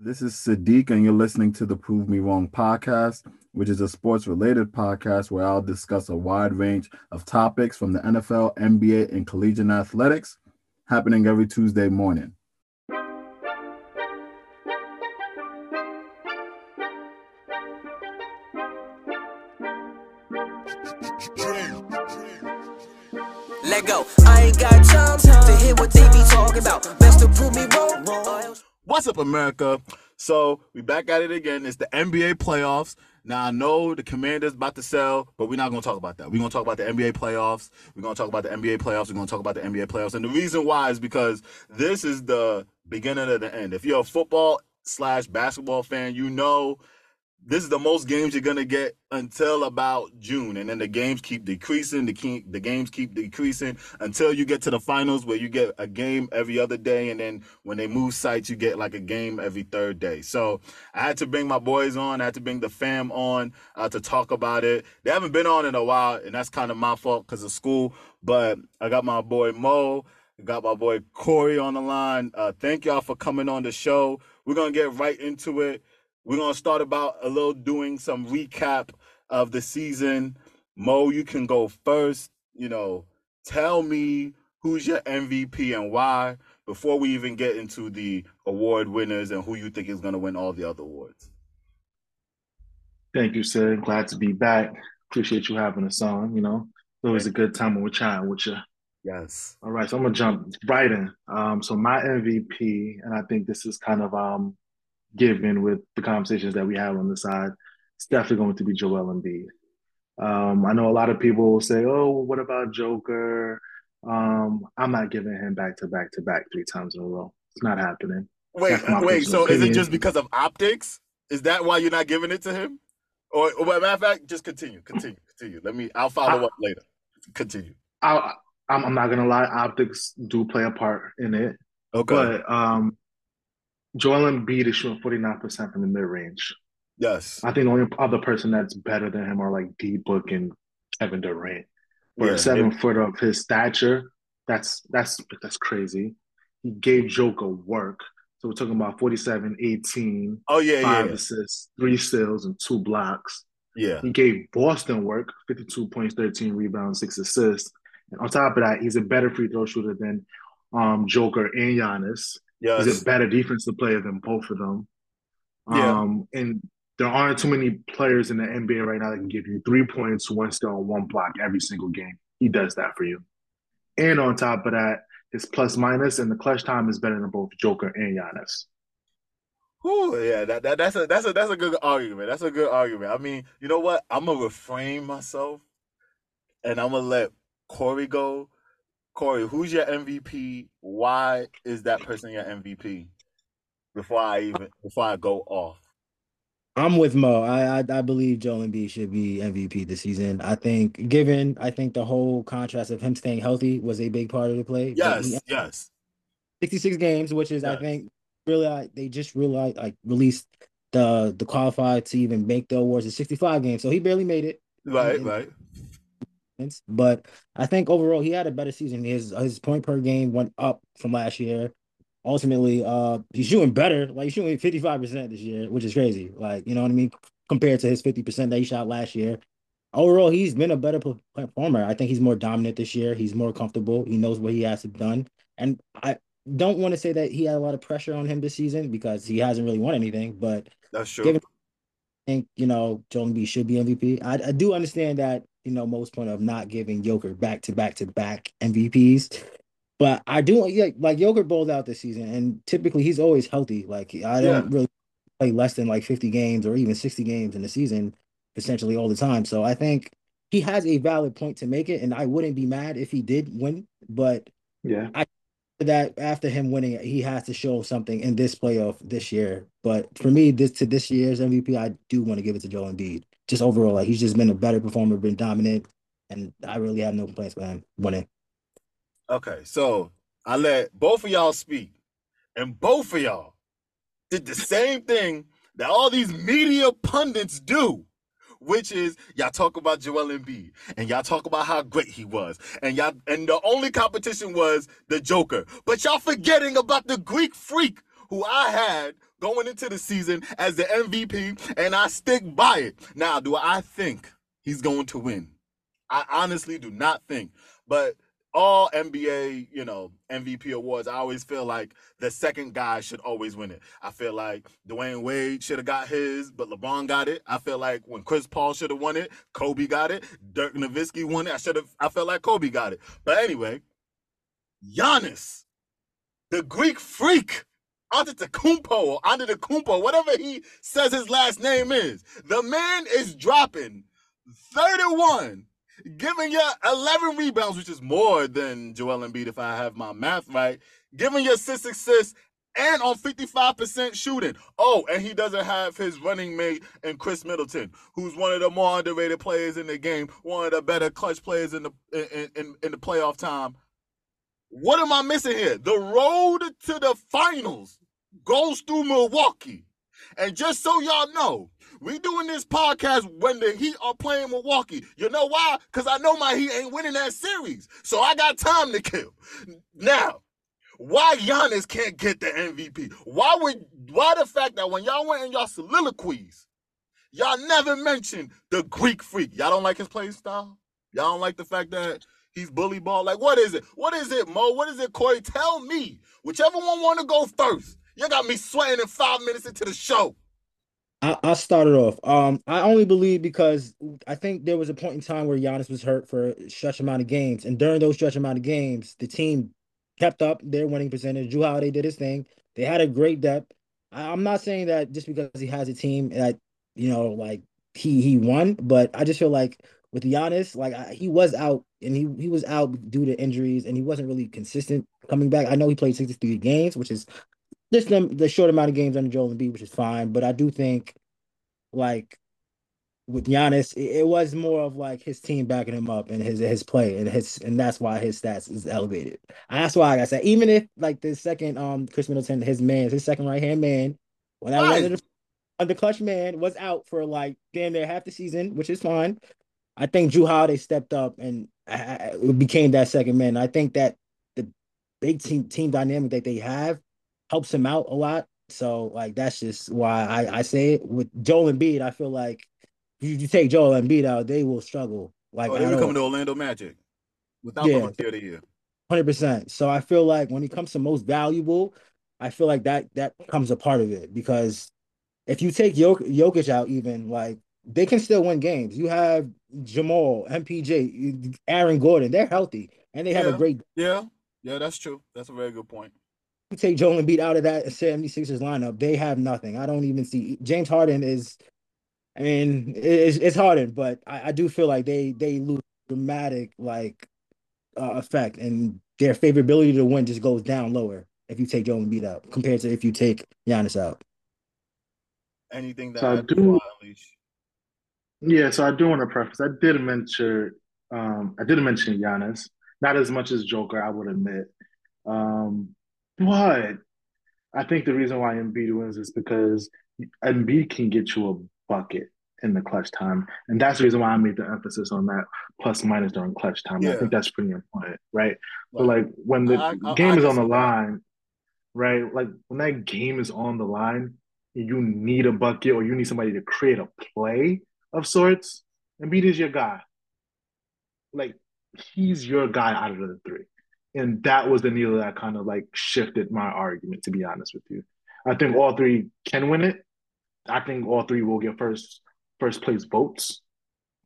This is Siddiq, and you're listening to the Prove Me Wrong podcast, which is a sports related podcast where I'll discuss a wide range of topics from the NFL, NBA, and collegiate athletics happening every Tuesday morning. Let go. I ain't got time to hear what they be talking about. What's up, America? So we back at it again. It's the NBA playoffs. Now I know the Commanders about to sell, but we're not gonna talk about that. We're gonna talk about the NBA playoffs. We're gonna talk about the NBA playoffs. We're gonna talk about the NBA playoffs. And the reason why is because this is the beginning of the end. If you're a football slash basketball fan, you know this is the most games you're gonna get until about June, and then the games keep decreasing. The key, the games keep decreasing until you get to the finals, where you get a game every other day, and then when they move sites, you get like a game every third day. So I had to bring my boys on. I had to bring the fam on uh, to talk about it. They haven't been on in a while, and that's kind of my fault because of school. But I got my boy Mo. Got my boy Corey on the line. Uh, thank y'all for coming on the show. We're gonna get right into it. We're gonna start about a little doing some recap of the season. Mo, you can go first. You know, tell me who's your MVP and why before we even get into the award winners and who you think is gonna win all the other awards. Thank you, sir. Glad to be back. Appreciate you having us on. You know, it was a good time when we're chatting with you. Yes. All right, so I'm gonna jump right in. Um, so my MVP, and I think this is kind of um given with the conversations that we have on the side, it's definitely going to be Joel Embiid. Um, I know a lot of people will say, "Oh, what about Joker?" Um, I'm not giving him back to back to back three times in a row. It's not happening. Wait, wait. So is it just because of optics? Is that why you're not giving it to him? Or, or matter of fact, just continue, continue, continue. Let me. I'll follow up later. Continue. I, I'm, I'm not gonna lie, optics do play a part in it. Okay. But um, Joel Embiid is shooting 49% from the mid range. yes. I think the only other person that's better than him are like D Book and Kevin Durant. For Yeah, a seven foot of his stature, that's that's that's crazy. He gave Joker work. So we're talking about 47, 18, Oh yeah, five yeah, assists, three steals, and two blocks. yeah. He gave Boston work, 52 points, 13 rebounds, six assists. And on top of that, he's a better free throw shooter than um, Joker and Giannis. He's Yes. a better defensive player than both of them. Yeah. Um, and there aren't too many players in the NBA right now that can give you three points, one steal, one block every single game. He does that for you. And on top of that, his plus minus and the clutch time is better than both Joker and Giannis. Whew, yeah, that, that that's a that's a that's a good argument. That's a good argument. I mean, you know what? I'm gonna refrain myself, and I'm gonna let Corey go. Corey, who's your MVP? Why is that person your MVP? Before I even before I go off. I'm with Mo. I, I I believe Joel Embiid should be MVP this season. I think, given I think the whole contrast of him staying healthy was a big part of the play. Yes, yes. 66 games, which is I think really I, they just realized like released the the qualified to even make the awards is 65 games. So he barely made it. Right, And- right. But I think overall he had a better season. His his point per game went up from last year. Ultimately, uh, he's shooting better. Like he's shooting fifty five percent this year, which is crazy. Like you know what I mean, compared to his fifty percent that he shot last year. Overall, he's been a better performer. I think he's more dominant this year. He's more comfortable. He knows what he has to done. And I don't want to say that he had a lot of pressure on him this season because he hasn't really won anything. But That's true. Given- I think you know Joel Embiid should be MVP. I, I do understand that you know most point of not giving Joker back to back to back MVPs, but I do yeah, like Joker bowled out this season, and typically he's always healthy. Like I don't really play less than like fifty games or even sixty games in the season, essentially all the time. So I think he has a valid point to make it, and I wouldn't be mad if he did win. But Yeah. I that after him winning, he has to show something in this playoff this year. But for me, this to this year's MVP, I do want to give it to Joel Embiid. Just overall, like he's just been a better performer, been dominant, and I really have no complaints with him winning. Okay, so I let both of y'all speak, and both of y'all did the same thing that all these media pundits do, which is y'all talk about Joel Embiid and y'all talk about how great he was, and y'all and the only competition was the Joker, but y'all forgetting about the Greek freak who I had going into the season as the MVP, and I stick by it. Now, do I think he's going to win? I honestly do not think. But all NBA, you know, MVP awards, I always feel like the second guy should always win it. I feel like Dwyane Wade should have got his, but LeBron got it. I feel like when Chris Paul should have won it, Kobe got it. Dirk Nowitzki won it. I should have. I felt like Kobe got it. But anyway, Giannis, the Greek freak, Antetokounmpo or Antetokounmpo, whatever he says his last name is, the man is dropping 31 giving you 11 rebounds, which is more than Joel Embiid if I have my math right, giving you six assists and on 55% shooting. Oh, and he doesn't have his running mate and Khris Middleton, who's one of the more underrated players in the game, one of the better clutch players in the in, in, in the playoff time. What am I missing here? The road to the finals goes through Milwaukee. And just so y'all know, we doing this podcast when the Heat are playing Milwaukee. You know why? Because I know my Heat ain't winning that series. So I got time to kill. Now, why Giannis can't get the MVP? Why would why the fact that when y'all went in y'all soliloquies, y'all never mentioned the Greek freak? Y'all don't like his play style? Y'all don't like the fact that he's bully ball? Like, what is it? What is it, Mo? What is it, Corey? Tell me. Whichever one want to go first. You got me sweating in five minutes into the show. I, I started off. Um, I only believe because I think there was a point in time where Giannis was hurt for a stretch amount of games, and during those stretch amount of games, the team kept up their winning percentage. Jrue Holiday did his thing. They had a great depth. I, I'm not saying that just because he has a team that you know, like he he won, but I just feel like with Giannis, like I, he was out and he he was out due to injuries, and he wasn't really consistent coming back. I know he played 63 games, which is just the, the short amount of games under Joel Embiid, which is fine. But I do think, like with Giannis, it, it, was more of like his team backing him up and his his play and his and that's why his stats is elevated. that's why like I said, even if like the second um Khris Middleton, his man, his second right hand man, when I right. was the clutch man was out for like damn near half the season, which is fine. I think Jrue Holiday stepped up and uh, became that second man. I think that the big team team dynamic that they have helps him out a lot. So like that's just why I, I say it with Joel Embiid. I feel like you, you take Joel Embiid out, they will struggle. Like oh, they're coming to Orlando Magic without yeah, the of the year. Hundred percent. So I feel like when it comes to most valuable, I feel like that that comes a part of it because if you take Jok- Jokic out, even like they can still win games. You have Jamal, MPJ, Aaron Gordon. They're healthy and they have yeah, a great. Yeah, yeah, that's true. That's a very good point you take Joel Embiid out of that 76ers lineup, they have nothing. I don't even see James Harden is I mean, it's, it's Harden, but I, I do feel like they they lose dramatic like uh, effect and their favorability to win just goes down lower if you take Joel Embiid out compared to if you take Giannis out. Anything that so I do, Yeah, so I do want to preface. I did mention um I did mention Giannis, not as much as Joker, I would admit. Um, but I think the reason why Embiid wins is because Embiid can get you a bucket in the clutch time. And that's the reason why I made the emphasis on that plus minus during clutch time. Yeah. I think that's pretty important, right? But like when the I, I, game I, is on the line, right? Like when that game is on the line, you need a bucket or you need somebody to create a play of sorts. Embiid is your guy. Like he's your guy out of the three and that was the needle that kind of like shifted my argument to be honest with you. I think all three can win it. I think all three will get first first place votes.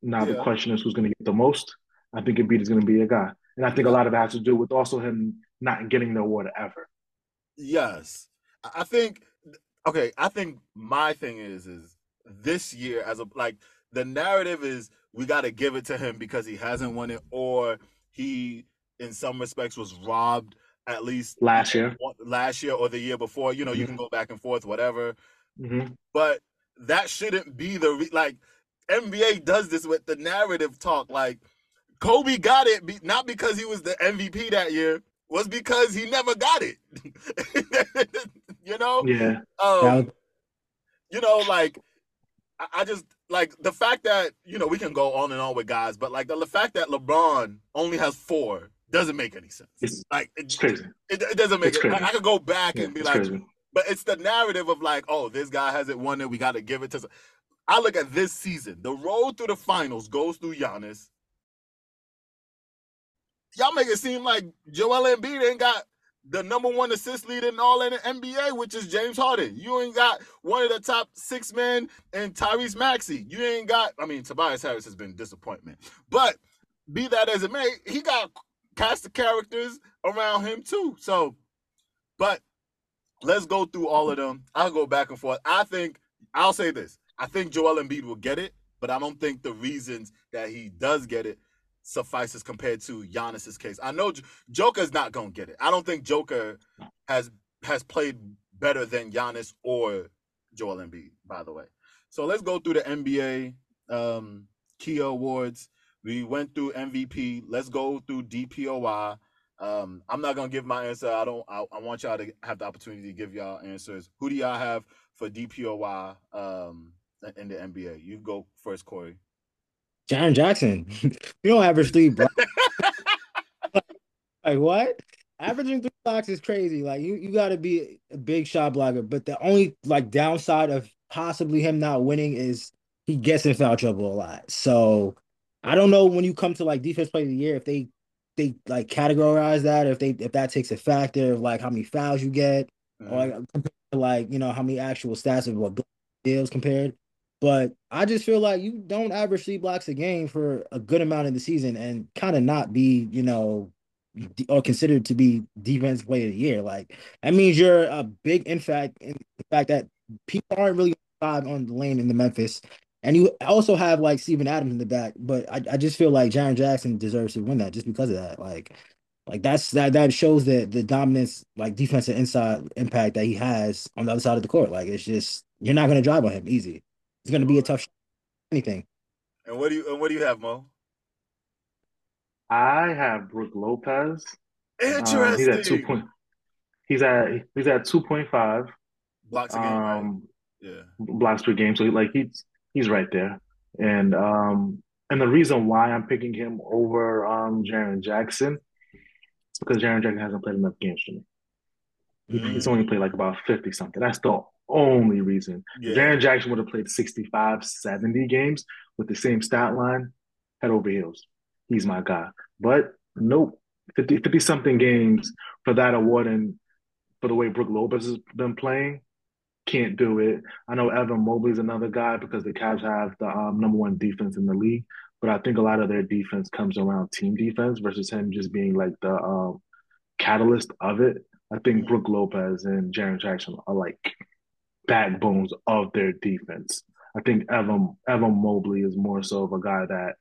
Now yeah. the question is who's going to get the most. I think Embiid is going to be a guy. And i think a lot of that has to do with also him not getting the award ever. Yes. I think okay i think my thing is is this year as a like the narrative is we got to give it to him because he hasn't won it or he in some respects was robbed at least last year, last year or the year before. You know, mm-hmm. you can go back and forth, whatever. Mm-hmm. But that shouldn't be the re- like NBA does this with the narrative talk. Like Kobe got it be- not because he was the MVP that year, was because he never got it. you know? Yeah. Um, you know, like I, I just like the fact that you know we can go on and on with guys, but like the, the fact that LeBron only has four doesn't make any sense. It's, like it's crazy. It, it doesn't make it's it. I, I, could go back yeah, and be like, crazy. but it's the narrative of like, oh, this guy hasn't won it. We got to give it to. Some. I look at this season. The road through the finals goes through Giannis. Y'all make it seem like Joel Embiid ain't got the number one assist leader in all in the NBA, which is James Harden. You ain't got one of the top six men in Tyrese Maxey. You ain't got, I mean, Tobias Harris has been disappointment. But be that as it may, he got cast of characters around him too. So, but let's go through all of them. I'll go back and forth. I think I'll say this. I think Joel Embiid will get it, but I don't think the reasons that he does get it suffices compared to Giannis's case. I know Joker's not gonna get it. I don't think Joker has has played better than Giannis or Joel Embiid. By the way, so let's go through the NBA um, awards. We went through MVP. Let's go through DPOY. Um, I'm not gonna give my answer. I don't. I, I, want y'all to have the opportunity to give y'all answers. Who do y'all have for DPOY um, in the NBA? You go first, Corey. Jaren Jackson. you don't average three blocks. like what? Averaging three blocks is crazy. Like you, you got to be a big shot blocker. But the only like downside of possibly him not winning is he gets in foul trouble a lot. So I don't know when you come to like defense play of the year if they they like categorize that if they if that takes a factor of like how many fouls you get mm-hmm. or like, like you know how many actual stats of what deals compared. But I just feel like you don't average three blocks a game for a good amount of the season and kind of not be, you know, or considered to be defense player of the year. Like that means you're a big in fact in the fact that people aren't really five on the lane in the Memphis. And you also have like Steven Adams in the back, but I, I just feel like Jaren Jackson deserves to win that just because of that. Like, like that's that that shows that the dominance, like defensive inside impact that he has on the other side of the court. Like it's just you're not gonna drive on him easy. It's going to be a tough anything. And what do you and what do you have, Mo? I have Brook Lopez. Interesting. Um, he's at two point. He's at he's at two point five blocks a game. Um, right? Yeah, blocks per game. So he, like he's he's right there. And um and the reason why I'm picking him over um Jaren Jackson is because Jaren Jackson hasn't played enough games for me. Mm-hmm. He's only played like about fifty something. That's the only reason. Yeah. Jaren Jackson would have played 65, 70 games with the same stat line, head over heels. He's my guy. But nope, 50, 50 something games for that award and for the way Brook Lopez has been playing, can't do it. I know Evan Mobley's another guy because the Cavs have the um, number one defense in the league, but I think a lot of their defense comes around team defense versus him just being like the um, catalyst of it. I think Brook Lopez and Jaren Jackson are like backbones of their defense. I think Evan Evan Mobley is more so of a guy that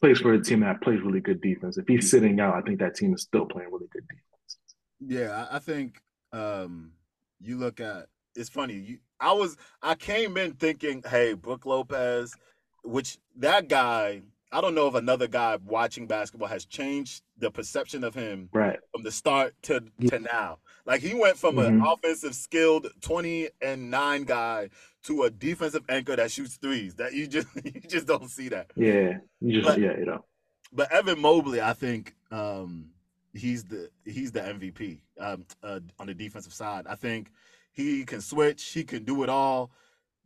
plays for a team that plays really good defense. If he's sitting out, I think that team is still playing really good defense. Yeah, I think um, you look at it's funny. You, I was I came in thinking, hey, Brook Lopez, which that guy I don't know if another guy watching basketball has changed the perception of him right. from the start to yeah. to now. Like he went from mm-hmm. an offensive skilled 20 and 9 guy to a defensive anchor that shoots threes. That you just you just don't see that. Yeah. You just but, yeah, you know. But Evan Mobley, I think um, he's the he's the MVP um, uh, on the defensive side. I think he can switch, he can do it all.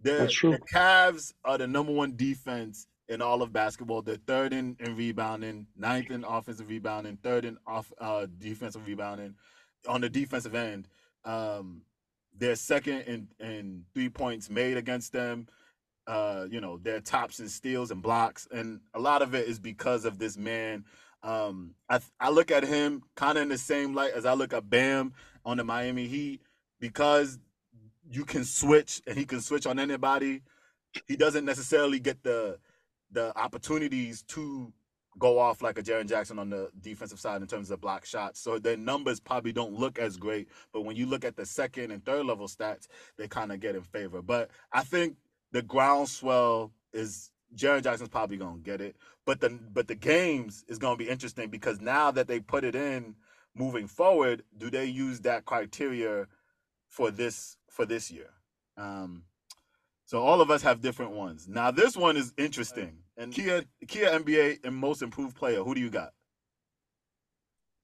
The, the Cavs are the number one defense in all of basketball. They're third in, in rebounding, ninth in offensive rebounding, third in off uh, defensive rebounding. On the defensive end, um, they're second in, in three points made against them. Uh, you know, they're tops in steals and blocks, and a lot of it is because of this man. Um, I I look at him kind of in the same light as I look at Bam on the Miami Heat because you can switch and he can switch on anybody. He doesn't necessarily get the the opportunities to go off like a Jaren Jackson on the defensive side in terms of block shots. So their numbers probably don't look as great, but when you look at the second and third level stats, they kind of get in favor. But I think the groundswell is Jaren Jackson's probably gonna get it. But the but the games is gonna be interesting because now that they put it in moving forward, do they use that criteria for this for this year? Um, so all of us have different ones. Now this one is interesting. And Kia Kia NBA and most improved player. Who do you got?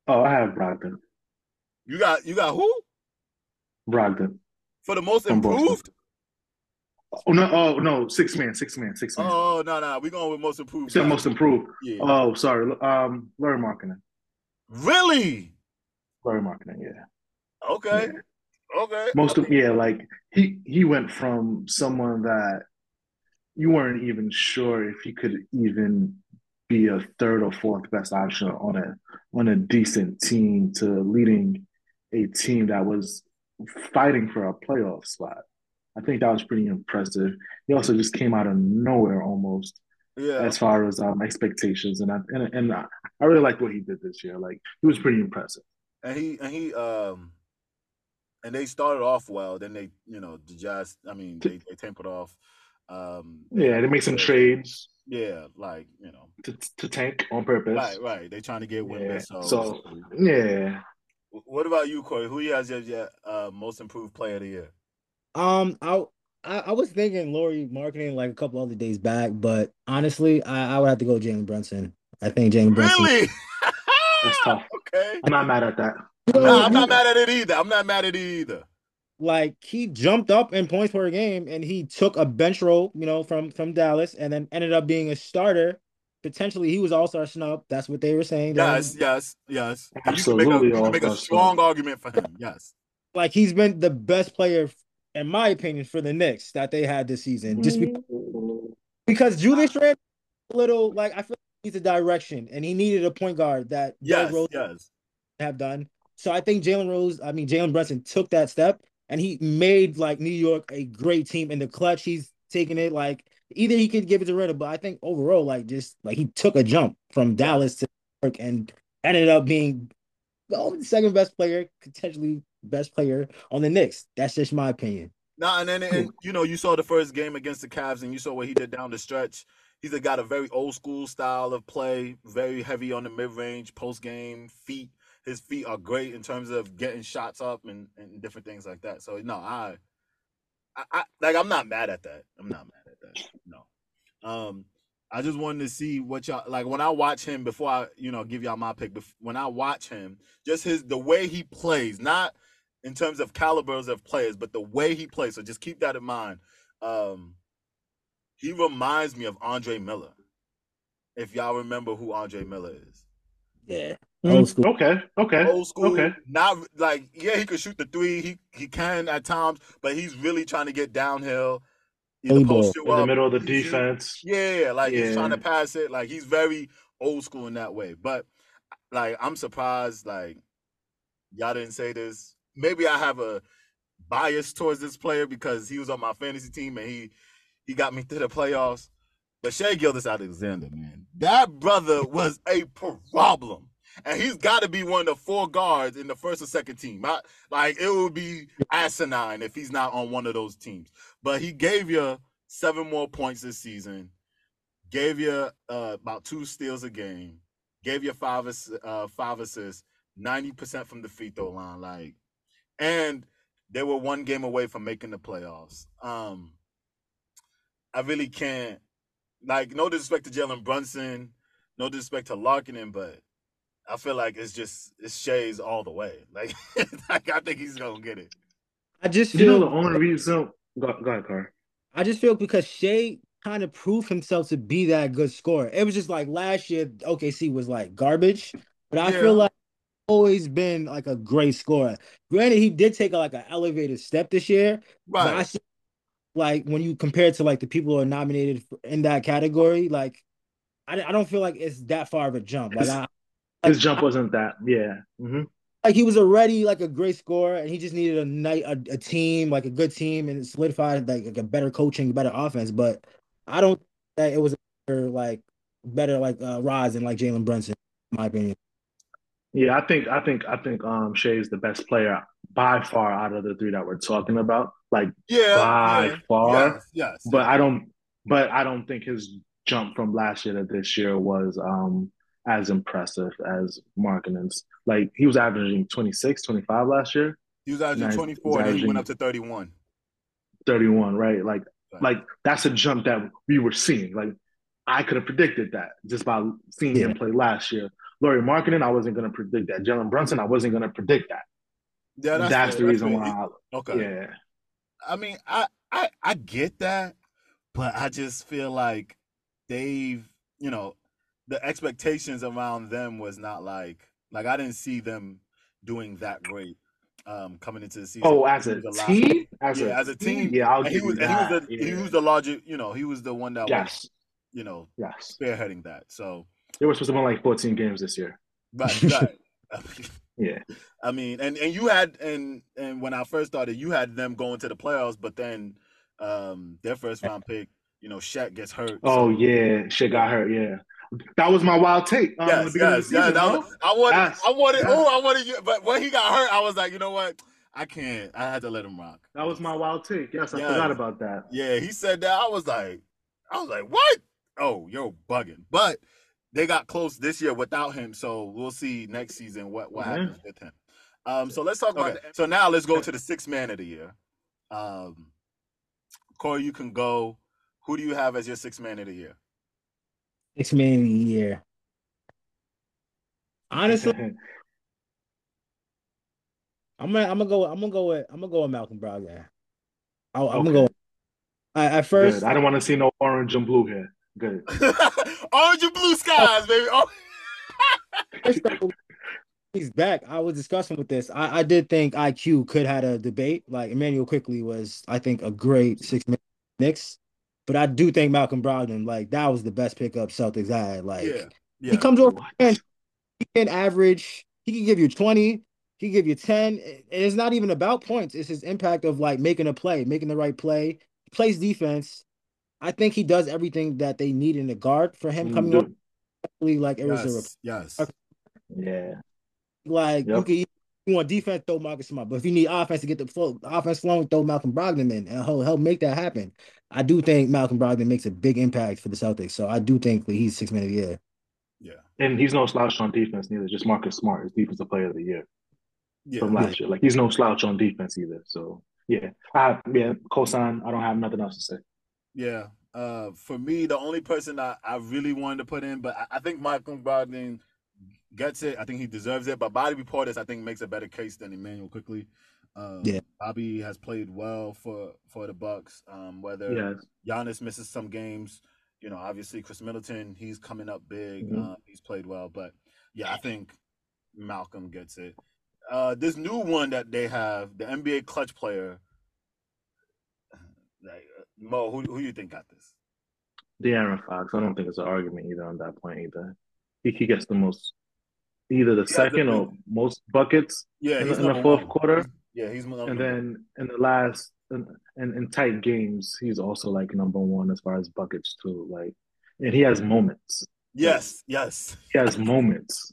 Oh, I have Brogdon. You got you got who? Brogdon. For the most improved? Oh no! Oh no! Six man, six man, six man. Oh no, no, we going with most you improved. said most improved. Yeah. Oh, sorry. Um, Larry Markkanen. really? Larry Markkanen. Yeah. Okay. Yeah. Okay. Most of yeah, like he he went from someone that you weren't even sure if he could even be a third or fourth best option on a on a decent team to leading a team that was fighting for a playoff spot. I think that was pretty impressive. He also just came out of nowhere almost yeah. as far as um expectations, and I and, and I, I really like what he did this year. Like he was pretty impressive. and he and he um and they started off well then they you know the jazz i mean they, they tempered off um Yeah, they made some trades yeah like you know to to tank on purpose. right right they trying to get Wemby, Yeah. so, So yeah, what about you corey who you has as your uh, most improved player of the year Um, I, I I was thinking Lauri Markkanen like a couple other days back, but honestly, I, I would have to go Jalen Brunson. I think Jalen Brunson. really that's tough. okay I'm not mad at that. You no, know, i'm not mad at it either i'm not mad at it either like he jumped up in points per game and he took a bench role, you know, from from Dallas and then ended up being a starter. Potentially, he was all star snub. That's what they were saying. yes yes yes And you can Absolutely make a, can make a all-star strong argument for him yes Like he's been the best player, in my opinion, for the Knicks that they had this season. Just because, mm-hmm. because Julius Randle, a little like I feel like he needs a direction and he needed a point guard that yes Rose yes have done. So I think Jalen Rose, I mean Jalen Brunson took that step and he made like New York a great team in the clutch. He's taking it like either he could give it to Randle, but I think overall, like just like he took a jump from Dallas to New York and ended up being the only second best player, potentially best player on the Knicks. That's just my opinion. No, and then and, you know you saw the first game against the Cavs, and you saw what he did down the stretch. He's got a very old school style of play, very heavy on the mid range, post game feet. His feet are great in terms of getting shots up and, and different things like that. So no, I, I, I like I'm not mad at that. I'm not mad at that. No, um, I just wanted to see what y'all like when I watch him before I you know give y'all my pick. bef- When I watch him, just his the way he plays, not in terms of calibers of players, but the way he plays. So just keep that in mind. Um, he reminds me of Andre Miller. If y'all remember who Andre Miller is, Yeah. Mm, Old school. Okay, okay, old school. okay. Not like yeah, he could shoot the three. He he can at times, but he's really trying to get downhill. Either post you In the middle of the he's- defense. Yeah, like he's trying to pass it. Like he's very old school in that way. But like I'm surprised, like y'all didn't say this. Maybe I have a bias towards this player because he was on my fantasy team and he he got me to the playoffs. But Shai Gilgeous-Alexander, man, that brother was a problem. And he's got to be one of the four guards in the first or second team. I, like it would be asinine if he's not on one of those teams. But he gave you seven more points this season, gave you uh, about two steals a game, gave you five uh, five assists, ninety percent from the free throw line, like, and they were one game away from making the playoffs. Um, I really can't, like, no disrespect to Jalen Brunson, no disrespect to Markkanen, but I feel like it's just it's Shai's all the way. Like, like I think he's gonna get it. I just You know feel the only reason. Go, go ahead, Car. I just feel because Shai kind of proved himself to be that good scorer. It was just like last year, OKC was like garbage, but I Yeah. feel like always been like a great scorer. Granted, he did take a, like an elevated step this year, but I Right. see like when you compare it to like the people who are nominated in that category, like I, I don't feel like it's that far of a jump. Like I, His jump wasn't that. Yeah. hmm like he was already like a great scorer, and he just needed a night a, a team like a good team and it solidified like, like a better coaching, better offense. But I don't think that it was a better, like better like uh, rise than like Jalen Brunson, in my opinion. Yeah, I think I think I think um Shai is the best player by far out of the three that we're talking about. Like, Yeah. By yeah. far, Yes. Yes. but I don't but I don't think his jump from last year to this year was um as impressive as Markkanen's. Like he was averaging 26, 25 last year, he was averaging Nice. 24, then he went up to 31. 31, right? Like Right. like that's a jump that we were seeing. Like I could have predicted that just by seeing him play last year. Lauri Markkanen, I wasn't going to predict that. Jalen Brunson, I wasn't going to predict that. Yeah, That's, that's, fair, the reason why. I, Okay. Yeah, I mean, I, I I get that, but I just feel like they've, you know, the expectations around them was not like like I didn't see them doing that great um coming into the season. Oh, as a last- team, as yeah, a as a team, yeah, I'll and he was you he was the he was the larger, you know, he was the one that was, you know, yes. spearheading that. So They were supposed to win like 14 games this year. right, right. Yeah, I mean, and and you had and and when I first started, you had them going to the playoffs, but then um their first round pick, you know, Shaq gets hurt. Oh so- yeah, Chet got hurt. Yeah, that was my wild take. Um, Yes, yes, yes. was, I wanted, Yes, I wanted, yes. oh, I wanted you, but when he got hurt, I was like, you know what? I can't. I had to let him rock. That was my wild take. Yes, I Yes. forgot about that. Yeah, he said that. I was like, I was like, what? Oh, you're bugging. But they got close this year without him, so we'll see next season what what Yeah. happens with him. Um, so let's talk about. the- so now let's go to the sixth man of the year. Um, Corey, you can go. Who do you have as your sixth man of the year? Six man of the year. Honestly, I'm gonna I'm gonna go I'm gonna go with I'm gonna go with Malcolm Brogdon. I, I'm gonna go. I, at first, Good. I don't want to see no orange and blue here. Good. Orange and blue skies, baby. Oh, first couple back, I was discussing with this. I, I did think IQ could had a debate. Like Immanuel Quickley was, I think, a great six man Knicks. But I do think Malcolm Brogdon, like that was the best pickup Celtics had. Like yeah, yeah. he comes over and he can average, he can give you 20, he can give you 10. And it's not even about points. It's his impact of like making a play, making the right play. He plays defense. I think he does everything that they need in the guard for him coming Do- over. Like it was a yes, yes. Yeah. like you can you want defense, throw Marcus Smart. But if you need offense to get the flow, offense flowing, throw Malcolm Brogdon in and he'll help make that happen. I do think Malcolm Brogdon makes a big impact for the Celtics. So I do think that he's six man of the year. Yeah, And he's no slouch on defense neither. Just Marcus Smart is defensive player of the year yeah. from last year. Like he's no slouch on defense either. So yeah, I yeah, cosign. I don't have nothing else to say. Yeah. Uh, for me, the only person I, I really wanted to put in, but I, I think Malcolm Brogdon gets it. I think he deserves it. But Bobby Portis, I think, makes a better case than Immanuel Quickley. Um, Yeah. Bobby has played well for for the Bucks. Um, whether Yes. Giannis misses some games, you know, obviously Khris Middleton, he's coming up big. Mhm. Uh, he's played well, but yeah, I think Malcolm gets it. Uh, this new one that they have, the NBA clutch player, like uh, Mo, who who do you think got this? De'Aaron Fox. I don't think it's an argument either on that point either. He, he gets the most, either the the second or most buckets Yeah, in, the- in the number fourth one. quarter. Yeah, he's number And then in the last, in, in, in tight games, he's also like number one as far as buckets too. Like, and he has moments. yes, yes, He has moments.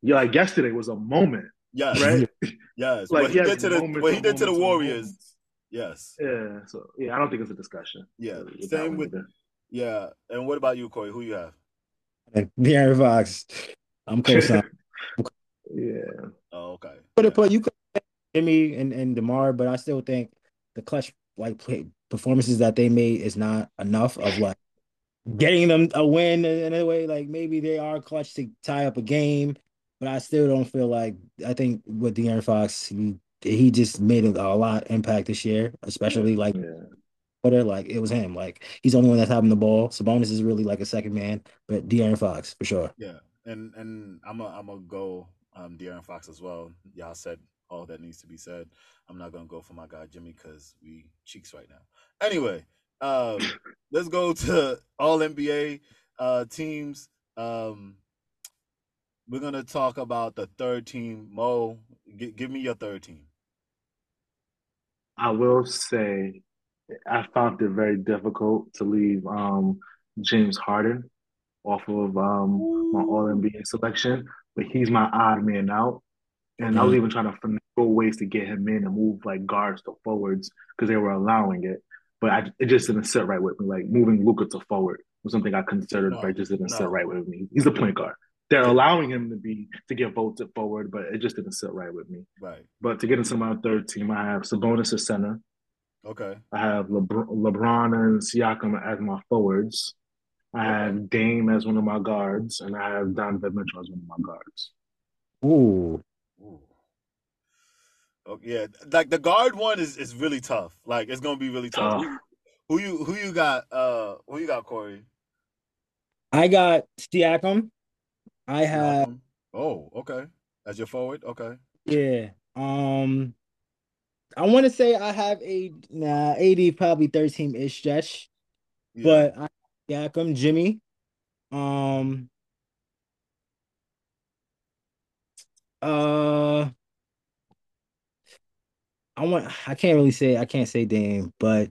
Yeah, like yesterday was a moment, yes, right? yes. Like what he has did to the moments what he did to the Warriors. Yes, Yeah, so yeah, I don't think it's a discussion. yeah. really, Same with either. yeah. And what about you, Corey? Who you have? And De'Aaron Fox. I'm co-signing. yeah, Oh, okay. Could it, have put you could put Jimmy and, and DeMar, but I still think the clutch like play performances that they made is not enough of like getting them a win in a way. Like maybe they are clutch to tie up a game, but I still don't feel like I think with De'Aaron Fox, he he just made a, a lot impact this year, especially like yeah. quarter. Like it was him. Like he's the only one that's having the ball. Sabonis is really like a second man, but De'Aaron Fox for sure. Yeah, and and I'm a I'm gonna go um De'Aaron Fox as well. Y'all said all that needs to be said. I'm not gonna go for my guy Jimmy because we cheeks right now. Anyway, um, let's go to all NBA uh teams. Um, we're gonna talk about the third team. Mo, g- give me your third team. I will say I found it very difficult to leave um, James Harden off of um, my All NBA selection, but he's my odd man out. And I was mm-hmm. even trying to finagle ways to get him in and move like guards to forwards because they were allowing it. But I, it just didn't sit right with me. Like moving Luka to forward was something I considered, No, but it just didn't sit right with me. He's a point guard. They're allowing him to be to get votes at forward, but it just didn't sit right with me. Right. But to get into my third team, I have Sabonis as center. Okay. I have LeBron, LeBron and Siakam as my forwards. I have Dame as one of my guards, and I have Donovan Mitchell as one of my guards. Ooh. Ooh. Oh, yeah, like the guard one is is really tough. Like it's gonna be really tough. Tough. Who, who you who you got? Uh, who you got, Corey? I got Siakam. I have Siakam? Oh, okay. As your forward, okay. yeah. Um, I want to say I have a nah. AD probably thirteen ish stretch, Yeah. but I Siakam, Jimmy. Um. Uh. I want. I can't really say. I can't say Dame, but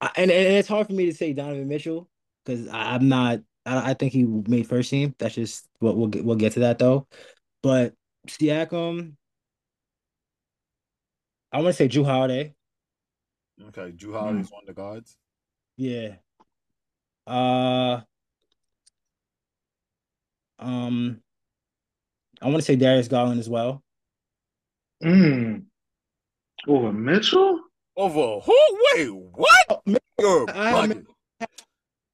I, and, and it's hard for me to say Donovan Mitchell because I'm not. I, I think he made first team. That's just what we'll get. We'll get to that though. But Siakam, I want to say Jrue Holiday. okay. Jrue Holiday's one of the guards. Yeah. Uh. Um. I want to say Darius Garland as well. Mm. Over Mitchell? Over who? Wait, what? Oh, I have.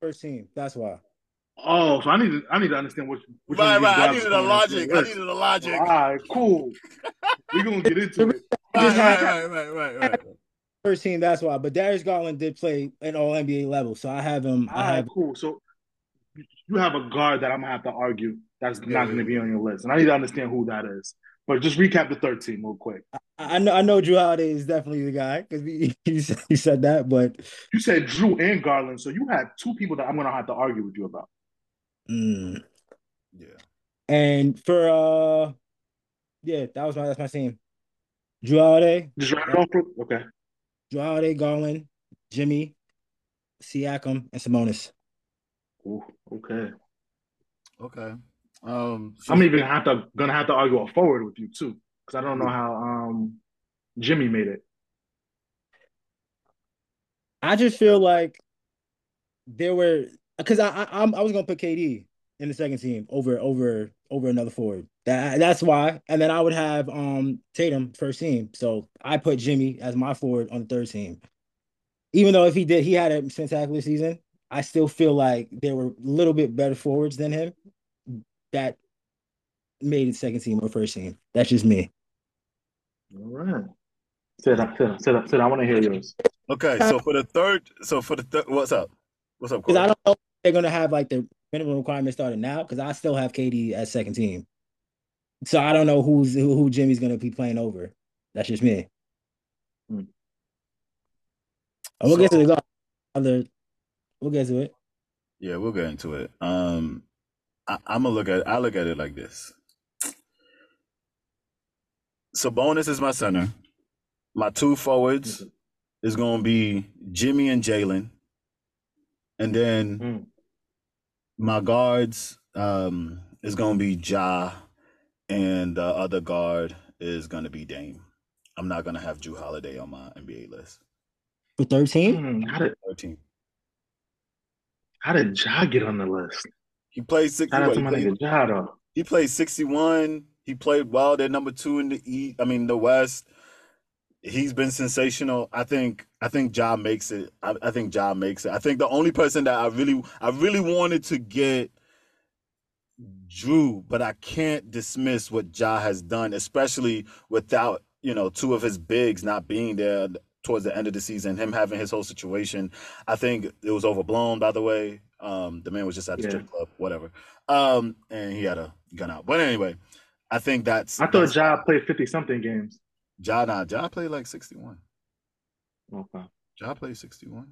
First team. That's why. Oh, so I need to I need to understand what. which Right, one of right. I guys needed is a logic. I list. needed a logic. All right, cool. We're gonna get into it. Right, right, right, right, right, right. First team. That's why. But Darius Garland did play an All NBA level, so I have him. All I right, have. cool. So you have a guard that I'm gonna have to argue that's Yeah, not gonna be on your list, and I need to understand who that is. But just recap the third team real quick. I I know. I know Jrue Holiday is definitely the guy because he, he said- he said that, but You said Jrue and Garland, so you have two people that I'm gonna have to argue with you about. mm. Yeah. and for uh, yeah, that was my that's my team. Jrue Holiday, Just write off. Okay. Jrue Holiday, Garland, Jimmy, Siakam, and Sabonis. Ooh, okay. Okay. Um. I'm even have to gonna have to argue a forward with you too, because I don't know how um Jimmy made it. I just feel like there were because I, I I was gonna put KD in the second team over over over another forward. That that's why. And then I would have um Tatum first team. So I put Jimmy as my forward on the third team. Even though if he did he had a spectacular season, I still feel like there were a little bit better forwards than him that made it second team or first team. That's just me. All right. Said I said I said I, said I want to hear yours. Okay. So for the third, so for the third, what's up? What's up, Because I don't know if they're gonna have like the minimum requirement starting now because I still have KD as second team. So I don't know who's who, who Jimmy's gonna be playing over. That's just me. Hmm. And we'll get to So- the other. We'll get to it. Yeah, we'll get into it. Um, I, I'm gonna look at. I look at it like this. Sabonis is my center. My two forwards is gonna be Jimmy and Jalen, and then Mm. my guards um is gonna be Ja, and the other guard is gonna be Dame. I'm not gonna have Jrue Holiday on my NBA list. For 13? Hmm, how did Thirteen. how did Ja get on the list? He played six. Shout out what, to he my played- Ja though. He played 61. He played well. They're number two in the East. I mean, the West. He's been sensational. I think. I think Ja makes it. I, I think Ja makes it. I think the only person that I really, I really wanted to get Jrue, but I can't dismiss what Ja has done, especially without you know two of his bigs not being there towards the end of the season. Him having his whole situation. I think it was overblown. By the way, um, the man was just at the Yeah. strip club, whatever. Um, and he had a gun out. But anyway, I think that's. I thought that's- Ja played fifty something games. Ja, nah, Ja played like 61. Okay. Ja played 61.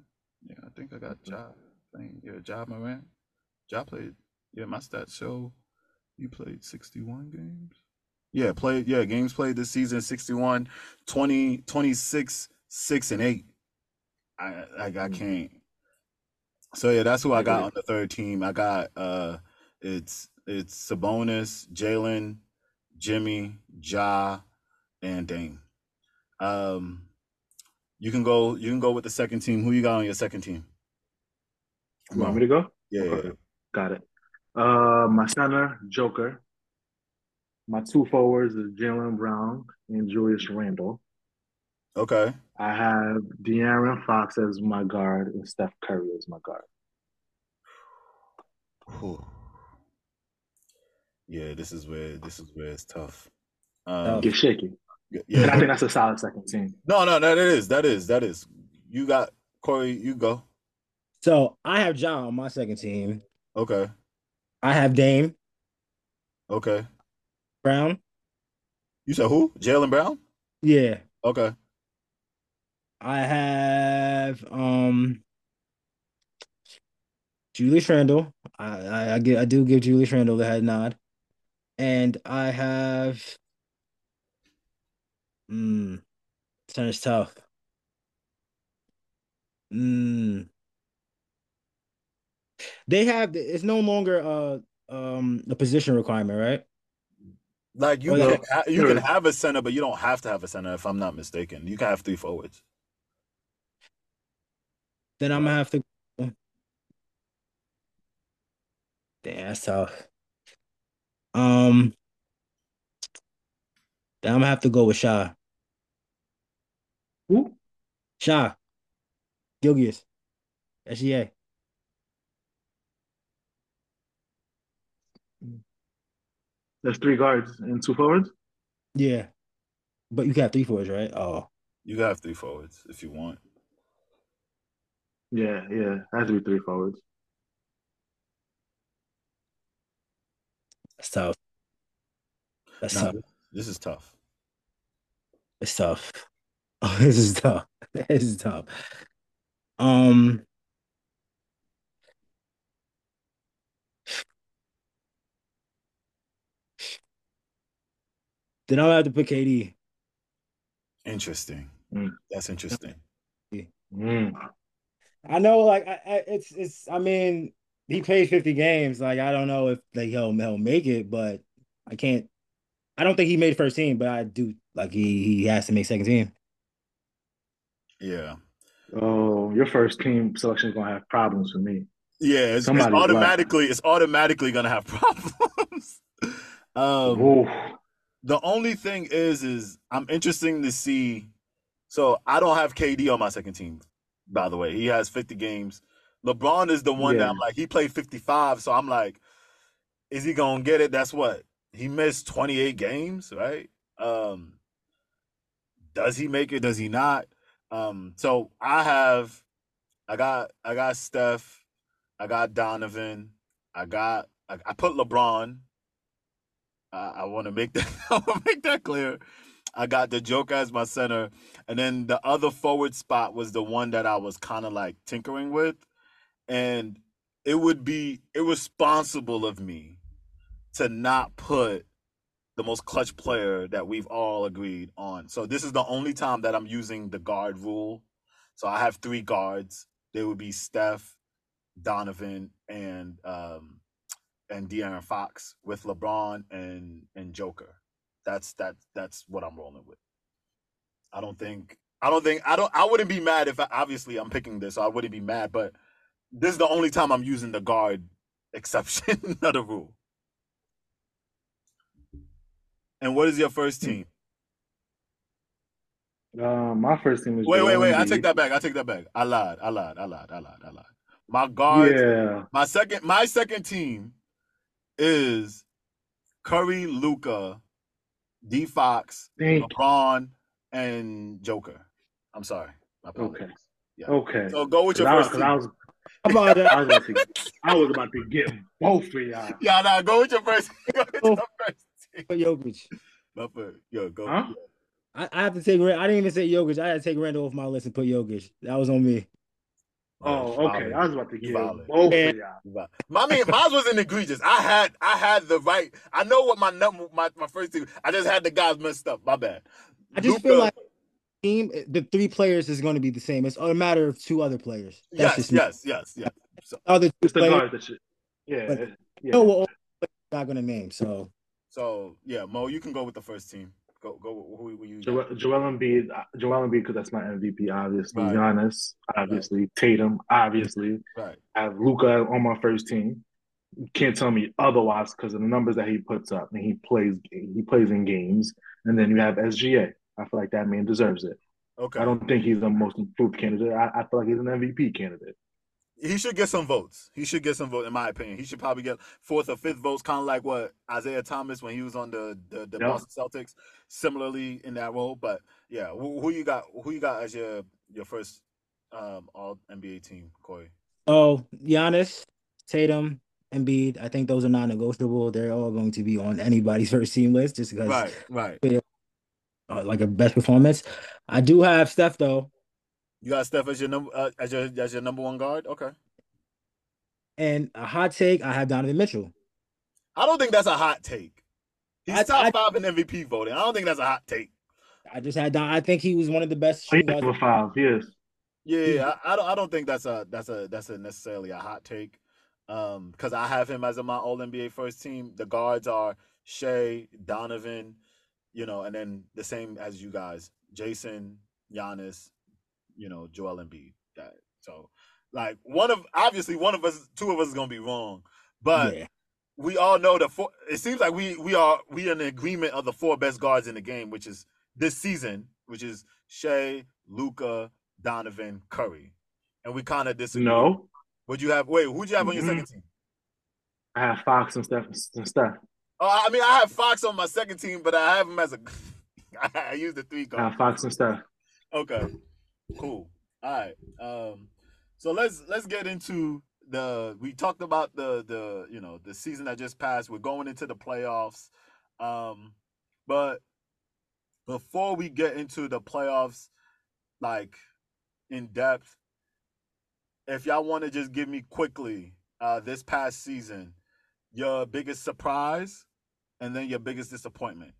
Yeah, I think I got Ja playing. Yeah, Ja Morant. Ja played. Yeah, my stats show you played 61 games. Yeah, played. Yeah, games played this season 61, 20, 26, 6, and 8. I, I, I Mm. can't. So yeah, that's who I got on the third team. I got uh it's it's Sabonis, Jalen, Jimmy, Ja, and Dame. Um you can go you can go with the second team. Who you got on your second team? You want me to go? Yeah, yeah, Okay. Got it. Uh, my center, Joker. My two forwards is Jaylen Brown and Julius Randle. Okay. I have De'Aaron Fox as my guard and Steph Curry as my guard. Yeah, this is where this is where it's tough. Um, Get shaky. Yeah, And I think that's a solid second team. No, no, no, that is, that is, that is. You got Corey. You go. So I have John on my second team. Okay, I have Dame okay. Brown. You said who? Jaylen Brown. Yeah. Okay. I have um Julius Randle. I, I I give I do give Julius Randle the head nod. And I have mm it's tough. Mm. They have it's no longer uh um a position requirement, right? Like you Oh, can yeah. ha- you can have a center, but you don't have to have a center. If I'm not mistaken, you can have three forwards. Then I'm gonna have to Damn, that's tough. Um then I'm gonna have to go with Shai. Who? Shai. Gilgeous. SGA. There's three guards and two forwards. Yeah. But you got three forwards, right? Oh. You got three forwards if you want. Yeah, yeah. Has to be three forwards. That's tough. That's Nah, tough. this, this is tough. It's tough. Oh, this is tough. This is tough. Um then I'll have to put KD. Interesting. Mm. That's interesting. Mm. I know, like, I, I, it's, it's. I mean, he played fifty games. Like, I don't know if like he'll he'll make it, but I can't. I don't think he made first team, but I do like he he has to make second team. Yeah. Oh, your first team selection is gonna have problems for me. Yeah, it's, it's Somebody's lying. automatically it's automatically gonna have problems. um, Ooh. the only thing is, is I'm interesting to see. So I don't have KD on my second team. By the way, he has 50 games. LeBron is the one that I'm like he played 55, so I'm like, is he gonna get it? That's what he missed 28 games, right? Um, does he make it? Does he not? Um, so I have, I got, I got Steph, I got Donovan, I got, I, I put LeBron. I, I want to make that, I want to make that clear. I got the Joker as my center, and then the other forward spot was the one that I was kind of like tinkering with, and it would be irresponsible of me to not put the most clutch player that we've all agreed on. So this is the only time that I'm using the guard rule. So I have three guards. They would be Steph, Donovan, and um and De'Aaron Fox with LeBron and and Joker. That's that's that's what I'm rolling with. I don't think I don't think I don't I wouldn't be mad if I, obviously I'm picking this, so I wouldn't be mad, but this is the only time I'm using the guard exception of the rule. And what is your first team? Uh, my first team is Wait, wait, wait. I take that back. I take that back. I lied. I lied. I lied. I lied. I lied. My guard. Yeah. My second. My second team is Curry, Luka, D. Fox, Thank LeBron, and Joker. I'm sorry. Okay. Yeah. Okay. So go with your first. I was, about that? I was about to, I was about to get both of y'all. Yeah, nah. Go with your first. Go with Oh. your first team. Jokic. My first. Yo, go. Huh? I, I have to take. Rand- I didn't even say Jokic. I had to take Randle off my list and put Jokic. That was on me. Oh, okay. I was about to get Valid. both Yeah. of y'all. But- I mean, mine wasn't egregious. I had I had the right. I know what my number my, my first team. I just had the guys messed up. My bad. I just Luka- feel like team the three players is going to be the same. It's a matter of two other players. That's yes, just me. yes, yes, yes. So, Other two It's the players. guard that shit. Yeah. But- yeah. You know what all players I'm not going to name. So so yeah, Mo, you can go with the first team. Go go. Who, who you? Joel, Joel Embiid, uh, Joel Embiid, because that's my MVP, obviously. Right. Giannis, obviously. Tatum, obviously. Right. I have Luka on my first team. You can't tell me otherwise because of the numbers that he puts up and he plays. He plays in games, and then you have SGA. I feel like that man deserves it. Okay. I don't think he's the most improved candidate. I, I feel like he's an MVP candidate. he should get some votes. He should get some votes, in my opinion. He should probably get fourth or fifth votes, kind of like what Isaiah Thomas when he was on the the, the Yeah. Boston Celtics, similarly in that role. But yeah, who, who you got? Who you got as your your first um, All NBA team, Corey? Oh, Giannis, Tatum, Embiid. I think those are non-negotiable. They're all going to be on anybody's first team list just because Right, right. Uh, like a best performance. I do have Steph though, You got Steph as your number uh, as your as your number one guard. Okay, and a hot take. I have Donovan Mitchell. I don't think that's a hot take. He's I- top I- five in MVP voting. I don't think that's a hot take. I just had Don. I think he was one of the best He's number five. Yes. Yeah, yeah, I, I don't. I don't think that's a that's a that's a necessarily a hot take. Um, because I have him as a my All NBA first team. The guards are Shai, Donovan, you know, and then the same as you guys, Jayson, Giannis, you know, Joel Embiid. That so like one of obviously one of us, two of us is gonna be wrong, but yeah, we all know the four. It seems like we we are we are in agreement of the four best guards in the game, which is this season, which is Shai, Luka, Donovan, Curry, and we kind of disagree. No. Would you have? Wait, who'd you have on your Mhm. second team? I have Fox and Steph and Steph. Oh, I mean, I have Fox on my second team, but I have him as a. I use the three guard. have Fox and stuff. Okay, cool. All right. Um, so let's let's get into the. We talked about the the you know the season that just passed. We're going into the playoffs, um, but before we get into the playoffs, like in depth, if y'all want to just give me quickly uh this past season, your biggest surprise, and then your biggest disappointment.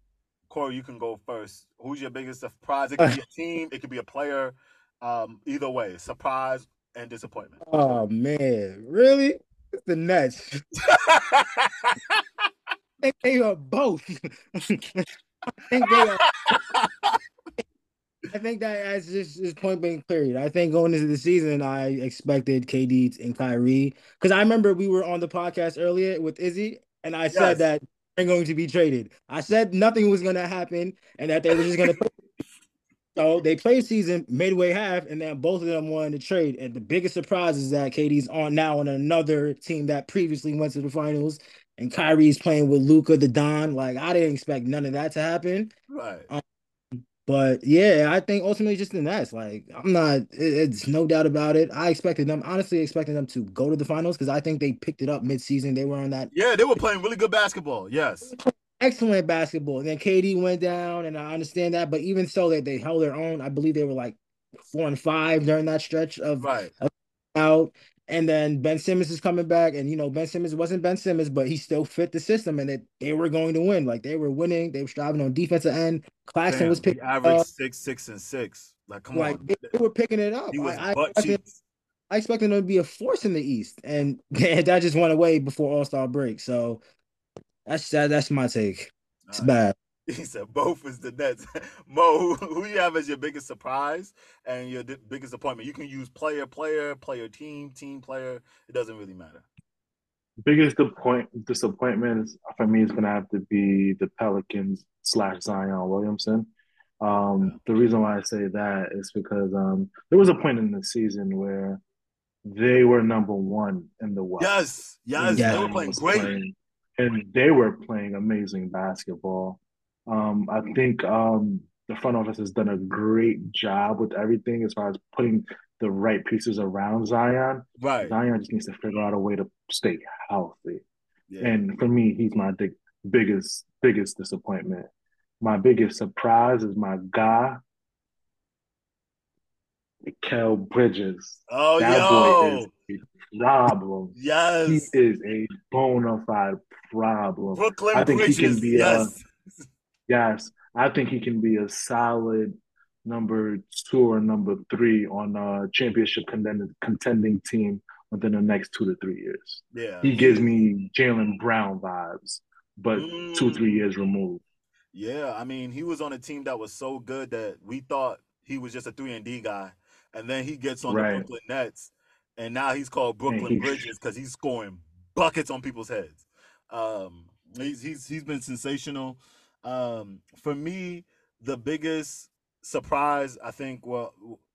Corey, you can go first. Who's your biggest surprise? It could be a team, it could be a player. Um, either way, surprise and disappointment. Oh man, really? It's the Nets. I think they are both. I think they are. I think that as just is point blank period. I think going into the season, I expected KD and Kyrie because I remember we were on the podcast earlier with Izzy, and I Yes. said that they're going to be traded. I said nothing was going to happen, and that they were just going to. So they played season midway half, and then both of them wanted to trade. And the biggest surprise is that KD's on now on another team that previously went to the finals, and Kyrie's playing with Luka the Don. Like I didn't expect none of that to happen. right. Um, But yeah, I think ultimately just the Nets. Like I'm not, it- it's no doubt about it. I expected them, honestly, expecting them to go to the finals because I think they picked it up mid-season. They were on that Yeah, they were playing really good basketball. Yes. excellent basketball. And then KD went down, and I understand that. But even so, that they held their own. I believe they were like four and five during that stretch of Right. out. And then Ben Simmons is coming back, and you know Ben Simmons wasn't Ben Simmons, but he still fit the system, and that they were going to win. Like they were winning, they were striving on defensive end. Claxton Damn, was picking averaged up. six, six, and six. Like, come like on. they, they were picking it up. He was I, I, expected. I expected them to be a force in the East, and that just went away before All Star break. So that's that, that's my take. It's right. bad. He said both is the Nets. Mo, who, you have as your biggest surprise and your biggest appointment? You can use player, player, player, team, team, player. It doesn't really matter. Biggest disappoint disappointment for me is going to have to be the Pelicans slash Zion Williamson. Um, the reason why I say that is because um, there was a point in the season where they were number one in the West. Yes, yes, they were playing great. playing- and they were playing amazing basketball. Um, I think um, the front office has done a great job with everything as far as putting the right pieces around Zion. Right. Zion just needs to figure out a way to stay healthy. Yeah. And for me, he's my big, biggest, biggest disappointment. My biggest surprise is my guy, Kel Bridges. oh, that yo. boy is a problem. Yes, he is a bona fide problem. Brooklyn I think he Bridges. can be, yes. Yes, I think he can be a solid number two or number three on a championship contending, contending team within the next two to three years. yeah. He gives me Jaylen Brown vibes, but two, three Mm. years removed. Yeah, I mean, he was on a team that was so good that we thought he was just a three and D guy, and then he gets on Right. the Brooklyn Nets, and now he's called Brooklyn he- Bridges because he's scoring buckets on people's heads. Um, he's he's he's been sensational. Um, for me, the biggest surprise, I think, well,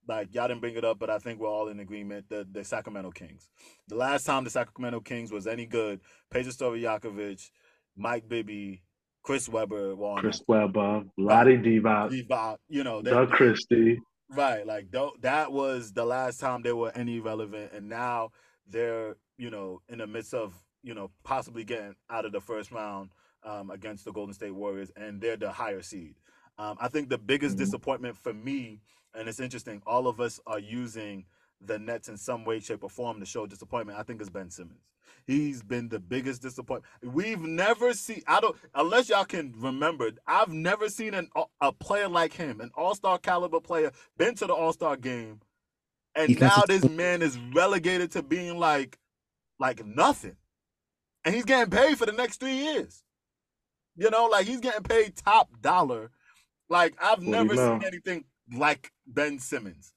like y'all didn't bring it up, but I think we're all in agreement. The the Sacramento Kings. The last time the Sacramento Kings was any good, Peja Stojakovic, Mike Bibby, Chris Webber, Chris. Webber, Lottie Divac, Divac, you know, Doug Christie. Right, like that was the last time they were any relevant, and now they're you know in the midst of you know possibly getting out of the first round um, against the Golden State Warriors, and they're the higher seed. Um, I think the biggest Mhm. disappointment for me, and it's interesting, all of us are using the Nets in some way, shape, or form to show disappointment. I think is Ben Simmons. He's been the biggest disappointment. We've never seen. I don't unless y'all can remember. I've never seen an a player like him, an All Star caliber player, been to the All Star game, and now Defensive- this man is relegated to being like, like nothing, and he's getting paid for the next three years. You know, like he's getting paid top dollar. Like I've Well, you never know. seen anything like Ben Simmons.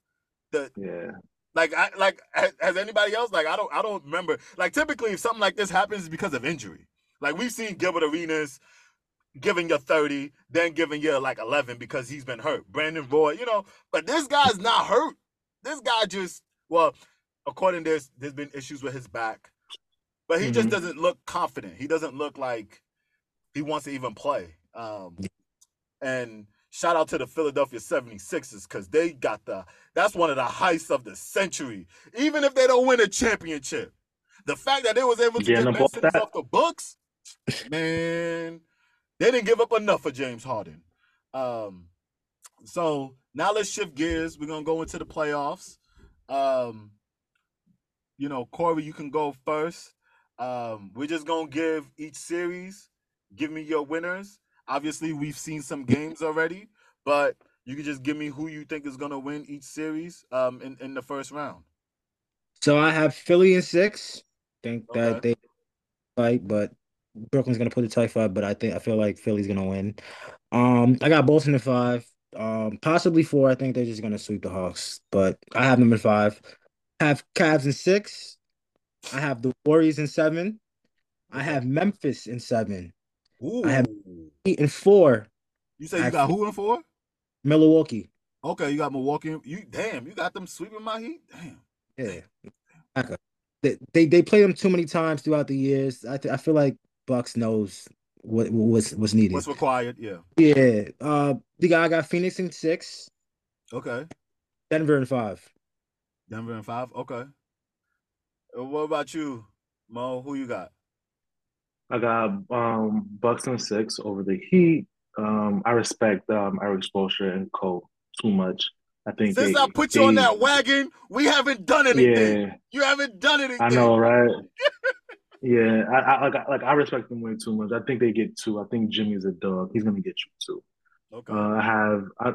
The Yeah. like I like has, anybody else like I don't I don't remember like typically if something like this happens it's because of injury. Like we've seen Gilbert Arenas giving you 30, then giving you like 11 because he's been hurt. Brandon Roy, you know, but this guy's not hurt. This guy just well, according to this, there's been issues with his back. But he just Mhm. doesn't look confident. He doesn't look like he wants to even play. Um and shout out to the Philadelphia 76ers because they got the that's one of the heists of the century. Even if they don't win a championship, the fact that they was able to Getting get Ben Simmons off the books, man, they didn't give up enough for James Harden. Um, so now let's shift gears. We're gonna go into the playoffs. Um, you know, Corey, you can go first. Um, we're just gonna give each series. Give me your winners. Obviously, we've seen some games already, but you can just give me who you think is gonna win each series um in, in the first round. So I have Philly in six. Think that they fight, but Brooklyn's gonna put a tight fight. But I think I feel like Philly's gonna win. Um, I got Boston in five. Um, possibly four. I think they're just gonna sweep the Hawks, but I have them in five. I have Cavs in six. I have the Warriors in seven. I have Memphis in seven. Ooh. I have- Eight and four. you say you I- got who in four? Milwaukee. Okay, you got Milwaukee. You damn, you got them sweeping my heat. Damn. Yeah. Backup. They, they they play them too many times throughout the years. I th- I feel like Bucks knows what what's what's needed. What's required? Yeah. Yeah. Uh, the guy got Phoenix in six, Okay. Denver in five. Denver in five. Okay. Uh, What about you, Mo? Who you got? I got um Bucks and six over the Heat. Um, I respect um Erik Spoelstra and Cole too much. I think Since they, I put you on that wagon, we haven't done anything. Yeah, You haven't done anything. I know, right? Yeah, I, I like I- like I respect them way too much. I think they get two. I think Jimmy's a dog. He's gonna get you two. Okay. Uh, I have, I,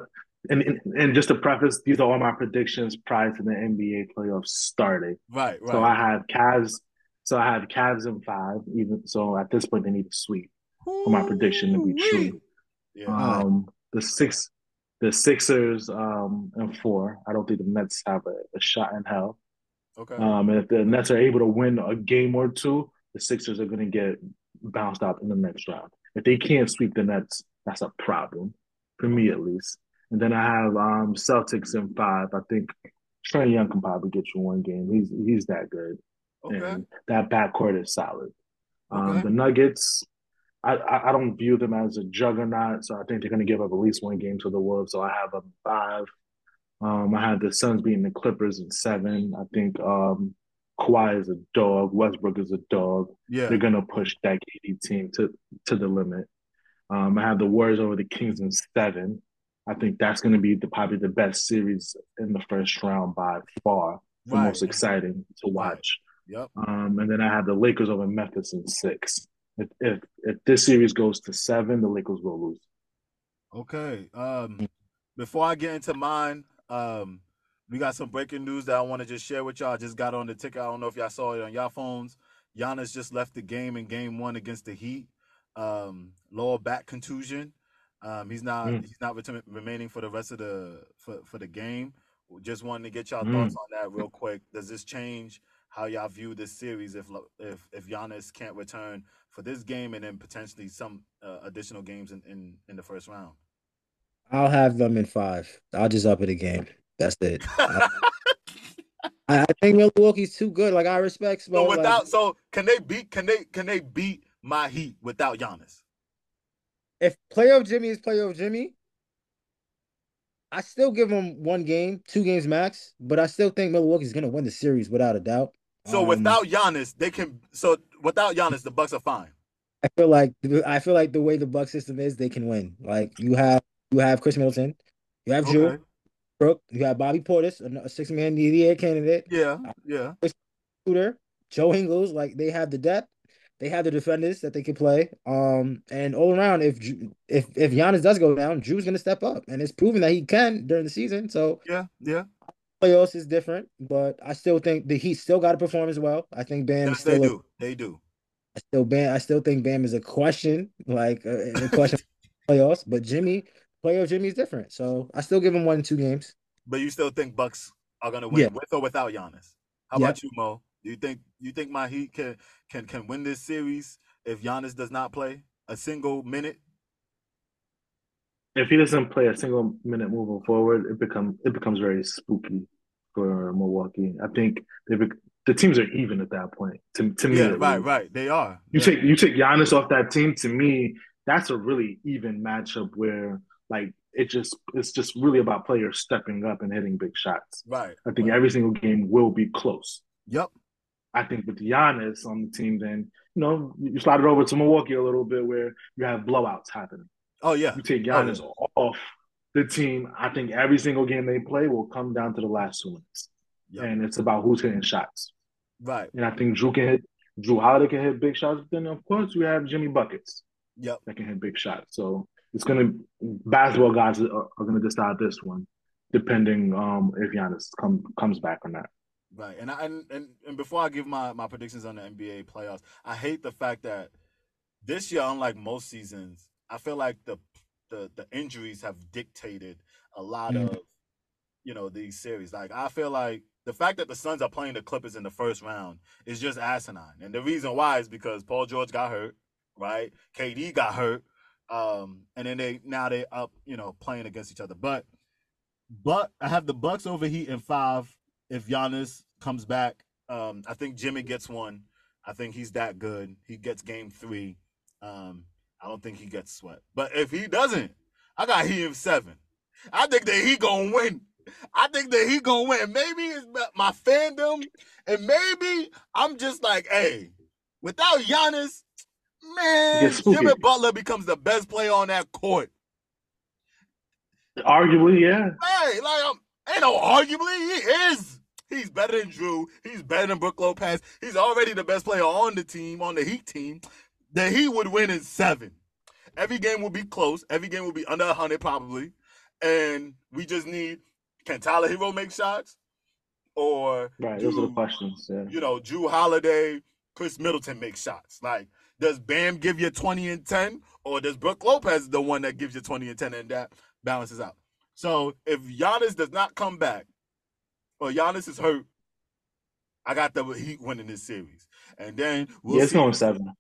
and, and and just to preface, these are all my predictions prior to the NBA playoffs starting. right. Right. So I have Cavs. So I have Cavs in five. Even so, at this point, they need a sweep for my prediction to be true. Yeah. Um, the six, the Sixers, um, and four. I don't think the Nets have a, a shot in hell. okay. Um, and if the Nets are able to win a game or two, the Sixers are going to get bounced out in the next round. If they can't sweep the Nets, that's a problem for me at least. And then I have um Celtics in five. I think Trae Young can probably get you one game. He's he's that good, okay. and that backcourt is solid. Um, Okay. The Nuggets, I, I I don't view them as a juggernaut, so I think they're going to give up at least one game to the Wolves. So I have them five. Um, I have the Suns beating the Clippers in seven. I think um, Kawhi is a dog. Westbrook is a dog. Yeah. They're gonna push that KD team to to the limit. Um, I have the Warriors over the Kings in seven. I think that's gonna be the probably the best series in the first round by far. The Right. most exciting to watch. Yep. Um, and then I have the Lakers over Memphis in six. If if if this series goes to seven, the Lakers will lose. Okay. Um, before I get into mine, um, we got some breaking news that I want to just share with y'all. I just got on the ticker. I don't know if y'all saw it on y'all phones. Giannis just left the game in game one against the Heat. Um, lower back contusion. Um, he's not Mm. he's not return, remaining for the rest of the for, for the game. Just wanted to get y'all Mm. thoughts on that real quick. Does this change how y'all view this series if if if Giannis can't return for this game and then potentially some uh, additional games in, in in the first round? I'll have them in five. I'll just up it a game. That's it. I, I think Milwaukee's too good. Like I respect. So without, like, so can they beat? Can they? Can they beat my Heat without Giannis? if playoff Jimmy is playoff Jimmy, I still give him one game, two games max, but I still think Milwaukee's gonna win the series without a doubt. So Um, without Giannis, they can. So without Giannis, the Bucks are fine. I feel like I feel like the way the Buck system is, they can win. Like you have you have Khris Middleton, you have Jrue Okay. Brook, you have Bobby Portis, a six man year candidate, Yeah. Yeah. shooter, Joe Ingles. Like they have the depth, they have the defenders that they can play. Um, and all around, if Jrue- if if Giannis does go down, Jrue's gonna step up, and it's proven that he can during the season. So Yeah. Yeah. Playoffs is different, but I still think the Heat still got to perform as well. I think Bam Yes, still they a- do. They do. I still Bam. I still think Bam is a question, like uh, a question for playoffs. But Jimmy, playoff Jimmy is different. So I still give him one, two games. But you still think Bucks are gonna win Yeah. with or without Giannis? How Yeah. about you, Mo? Do you think you think my Heat can can can win this series if Giannis does not play a single minute? If he doesn't play a single minute moving forward, it becomes it becomes very spooky for Milwaukee. I think they the teams are even at that point. To to me, Yeah, at right, least. right. They are. You Yeah. take you take Giannis off that team. To me, that's a really even matchup where like it just it's just really about players stepping up and hitting big shots. right. I think right. every single game will be close. Yep. I think with Giannis on the team, then you know you slide it over to Milwaukee a little bit where you have blowouts happening. Oh yeah. You take Oh, Giannis off the team. I think every single game they play will come down to the last two minutes, Yep. and it's about who's hitting shots. Right. And I think Jrue can hit. Jrue Holiday can hit big shots. but Then of course we have Jimmy buckets Yep. that can hit big shots. So it's gonna basketball guys are, are gonna decide this one, depending um if Giannis come comes back or not. Right. And I and, and and before I give my my predictions on the NBA playoffs, I hate the fact that this year, unlike most seasons, I feel like the the the injuries have dictated a lot Mm. of you know these series. Like I feel like the fact that the Suns are playing the Clippers in the first round is just asinine. And the reason why is because Paul George got hurt, right? KD got hurt. Um, and then they now they up, you know, playing against each other. But but I have the Bucks over Heat in five if Giannis comes back. Um, I think Jimmy gets one. I think he's that good. He gets game three. Um, I don't think he gets swept. But if he doesn't, I got in seven. I think that he gonna win. I think that he gonna win. Maybe it's my fandom, and maybe I'm just like, hey, without Giannis, man, Jimmy Butler becomes the best player on that court. Arguably, yeah. Hey, like, um, ain't no arguably, he is. He's better than Jrue. He's better than Brook Lopez. He's already the best player on the team, on the Heat team. The he would win in seven. Every game will be close. Every game will be under 100 probably. And we just need, can Tyler Herro make shots? Or Right. Those are the questions. Yeah. you know, Jrue Holiday, Khris Middleton make shots? Like, does Bam give you 20 and 10? Or does Brook Lopez the one that gives you 20 and 10 and that balances out? So if Giannis does not come back, or Giannis is hurt, I got the Heat winning this series. And then we'll yeah, it's see. going seven.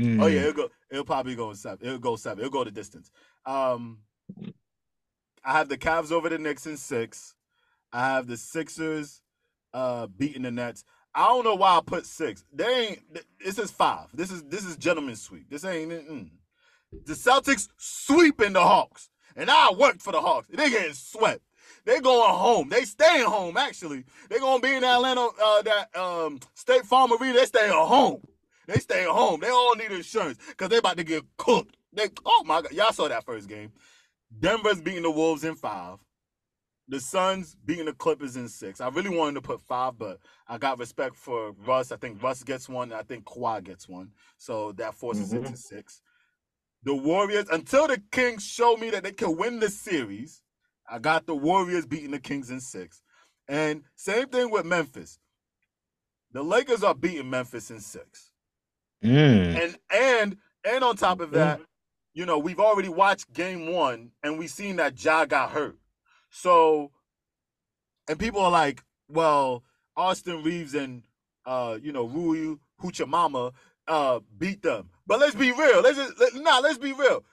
Oh Mm. yeah, it'll go. It'll probably go seven. It'll go seven. It'll go the distance. Um, I have the Cavs over the Knicks in six. I have the Sixers uh beating the Nets. I don't know why I put six. They ain't. This is five. This is this is gentleman's sweep. This ain't. Mm. The Celtics sweeping the Hawks, and I worked for the Hawks. They getting swept. They going home. They staying home. Actually, they gonna be in Atlanta. Uh, that um State Farm Arena. They staying home. They staying home. They all need insurance because they about to get cooked. They oh my god, y'all saw that first game. Denver's beating the Wolves in five. The Suns beating the Clippers in six. I really wanted to put five, but I got respect for Russ. I think Russ gets one. And I think Kawhi gets one. So that forces it Mhm. to six. The Warriors, until the Kings show me that they can win the series, I got the Warriors beating the Kings in six. And same thing with Memphis. The Lakers are beating Memphis in six. Mm. And and and on top of that, you know, we've already watched game one and we've seen that Ja got hurt. So and people are like, well, Austin Reaves and uh, you know, Rui Hachimura uh beat them. But let's be real. Let's just let, nah, let's be real.